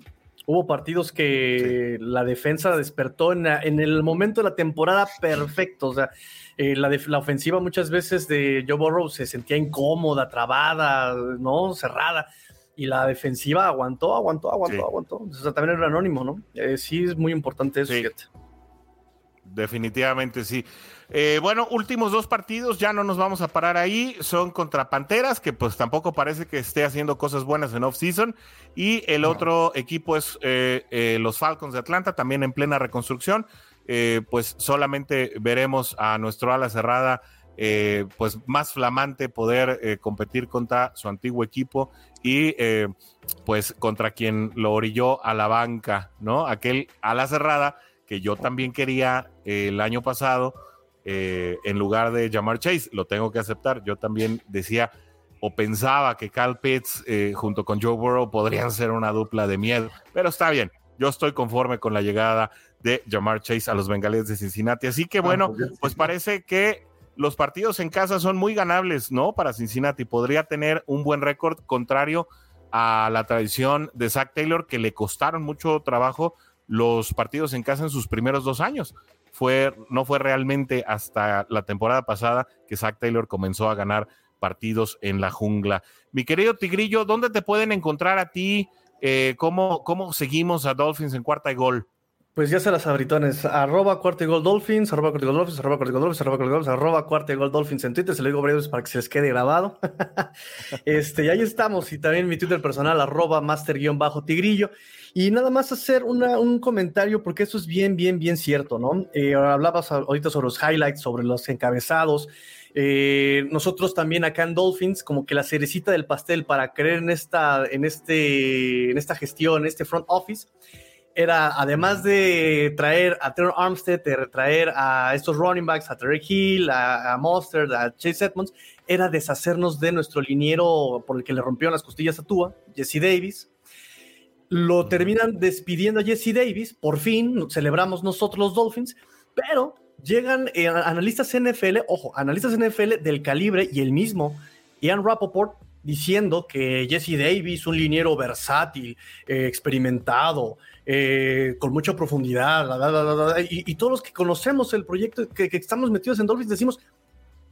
Hubo partidos que la defensa despertó en, en, el momento de la temporada perfecto. O sea, eh, la, la, ofensiva muchas veces de Joe Burrow se sentía incómoda, trabada, ¿no? Cerrada. Y la defensiva aguantó, aguantó, aguantó, aguantó. O sea, también era anónimo, ¿no? Eh, sí, es muy importante eso, fíjate. Definitivamente sí. Eh, bueno, últimos dos partidos, ya no nos vamos a parar ahí. Son contra Panteras, que pues tampoco parece que esté haciendo cosas buenas en off-season. Y el otro equipo es eh, eh, los Falcons de Atlanta, también en plena reconstrucción. pues solamente veremos a nuestro ala cerrada, pues más flamante poder competir contra su antiguo equipo y pues contra quien lo orilló a la banca, ¿no? Aquel ala cerrada que yo también quería el año pasado eh, en lugar de llamar Chase. Lo tengo que aceptar. Yo también decía o pensaba que Cal Pitts eh, junto con Joe Burrow podrían ser una dupla de miedo, pero está bien. Yo estoy conforme con la llegada de Jamar Chase a los Bengales de Cincinnati. Así que ah, bueno, pues parece que los partidos en casa son muy ganables, ¿no? Para Cincinnati. Podría tener un buen récord contrario a la tradición de Zach Taylor, que le costaron mucho trabajo los partidos en casa en sus primeros dos años. Fue, no fue realmente hasta la temporada pasada que Zach Taylor comenzó a ganar partidos en la jungla. Mi querido Tigrillo, ¿dónde te pueden encontrar a ti? Eh, ¿cómo, ¿Cómo seguimos a Dolphins en cuarta y gol? Pues ya se las abritones, arroba cuarta y gol Dolphins, arroba cuarta y gol Dolphins, arroba cuarta y gol Dolphins, arroba cuarta y gol Dolphins, arroba cuarta y gol Dolphins en Twitter, se lo digo breves para que se les quede grabado. este, y ahí estamos, y también mi Twitter personal, arroba master-tigrillo. Y nada más hacer una, un comentario, porque eso es bien, bien, bien cierto, ¿no? Eh, hablabas ahorita sobre los highlights, sobre los encabezados. Eh, nosotros también acá en Dolphins, como que la cerecita del pastel para creer en esta, en este, en esta gestión, en este front office, era, además de traer a Terrell Armstead, de traer a estos running backs, a Terry Hill, a, a Mostert, a Chase Edmonds, era deshacernos de nuestro liniero por el que le rompieron las costillas a Tua, Jesse Davis. Lo terminan despidiendo a Jesse Davis, por fin, celebramos nosotros los Dolphins, pero llegan eh, analistas NFL, ojo, analistas NFL del calibre y el mismo Ian Rappaport diciendo que Jesse Davis, un liniero versátil, eh, experimentado, eh, con mucha profundidad, y, todos los que conocemos el proyecto, que, estamos metidos en Dolphins, decimos,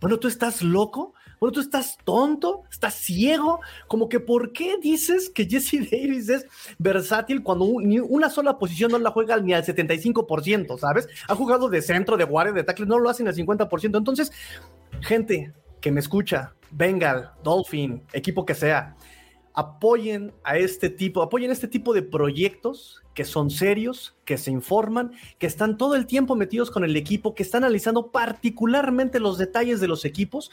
bueno, tú estás loco, bueno, tú estás tonto, estás ciego, como que ¿por qué dices que Jesse Davis es versátil cuando ni una sola posición no la juega ni al 75%, ¿sabes? Ha jugado de centro, de guardia, de tackle, no lo hacen al 50%. Entonces, gente que me escucha, Bengal, Dolphin, equipo que sea, apoyen a este tipo, apoyen este tipo de proyectos que son serios, que se informan, que están todo el tiempo metidos con el equipo, que están analizando particularmente los detalles de los equipos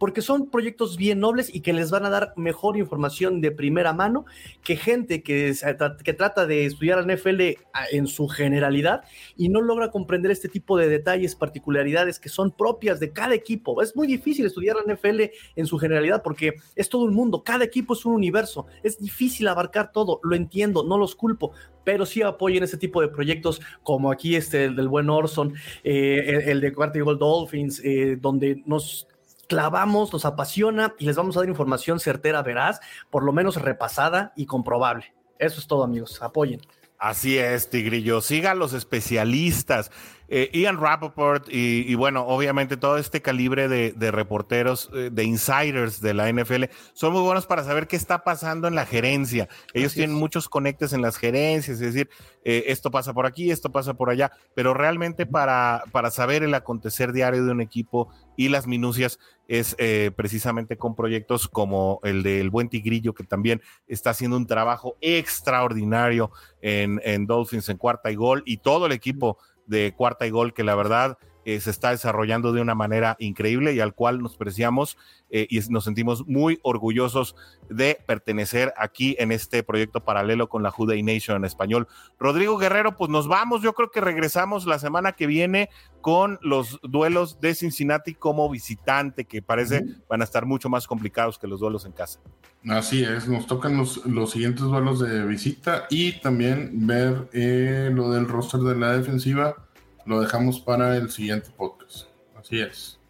porque son proyectos bien nobles y que les van a dar mejor información de primera mano que gente que, que trata de estudiar la NFL en su generalidad y no logra comprender este tipo de detalles, particularidades que son propias de cada equipo. Es muy difícil estudiar la NFL en su generalidad porque es todo un mundo, cada equipo es un universo, es difícil abarcar todo, lo entiendo, no los culpo, pero sí apoyen ese tipo de proyectos como aquí este el del buen Orson, eh, el, de Cuarta Gold Dolphins, eh, donde nos clavamos, nos apasiona y les vamos a dar información certera, veraz, por lo menos repasada y comprobable. Eso es todo, amigos. Apoyen. Así es, Tigrillo. Sigan los especialistas. Eh, Ian Rappaport y, bueno, obviamente todo este calibre de, reporteros, eh, de insiders de la NFL, son muy buenos para saber qué está pasando en la gerencia. Ellos tienen muchos conectes en las gerencias, es decir, eh, esto pasa por aquí, esto pasa por allá, pero realmente para, para saber el acontecer diario de un equipo y las minucias es precisamente con proyectos como el del Buen Tigrillo, que también está haciendo un trabajo extraordinario en, en Dolphins en cuarta y gol, y todo el equipo de cuarta y gol que la verdad eh, se está desarrollando de una manera increíble y al cual nos preciamos eh, y nos sentimos muy orgullosos de pertenecer aquí en este proyecto paralelo con la Juday Nation en español. Rodrigo Guerrero, pues nos vamos, yo creo que regresamos la semana que viene con los duelos de Cincinnati como visitante, que parece van a estar mucho más complicados que los duelos en casa. Así es, nos tocan los, los siguientes duelos de visita y también ver eh, lo del roster de la defensiva lo dejamos para el siguiente podcast. Así es.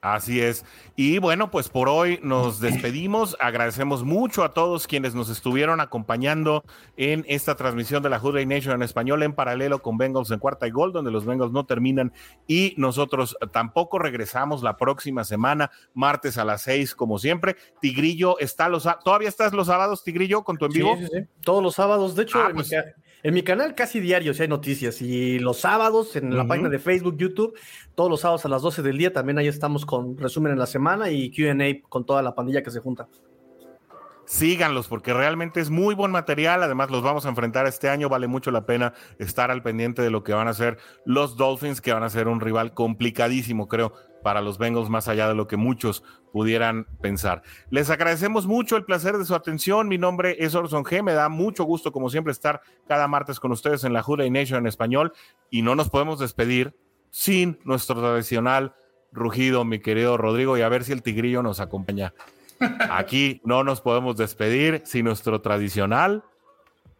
Así es. Y bueno, pues por hoy nos despedimos. Agradecemos mucho a todos quienes nos estuvieron acompañando en esta transmisión de la Hoodie Nation en español en paralelo con Bengals en cuarta y gol, donde los Bengals no terminan y nosotros tampoco regresamos la próxima semana, martes a las seis, como siempre. Tigrillo está los todavía estás los sábados, Tigrillo, con tu en vivo. Sí, sí, sí. Todos los sábados. De hecho, ah, pues en mi canal casi diario si hay noticias y los sábados en la página de Facebook, YouTube, todos los sábados a las 12 del día también ahí estamos con resumen en la semana y QA con toda la pandilla que se junta. Síganlos porque realmente es muy buen material. Además, los vamos a enfrentar este año. Vale mucho la pena estar al pendiente de lo que van a hacer los Dolphins, que van a ser un rival complicadísimo, creo, para los Bengals, más allá de lo que muchos pudieran pensar. Les agradecemos mucho el placer de su atención. Mi nombre es Orson G. Me da mucho gusto, como siempre, estar cada martes con ustedes en la Juda Nation en español. Y no nos podemos despedir sin nuestro tradicional rugido, mi querido Rodrigo, y a ver si el tigrillo nos acompaña. Aquí no nos podemos despedir sin nuestro tradicional.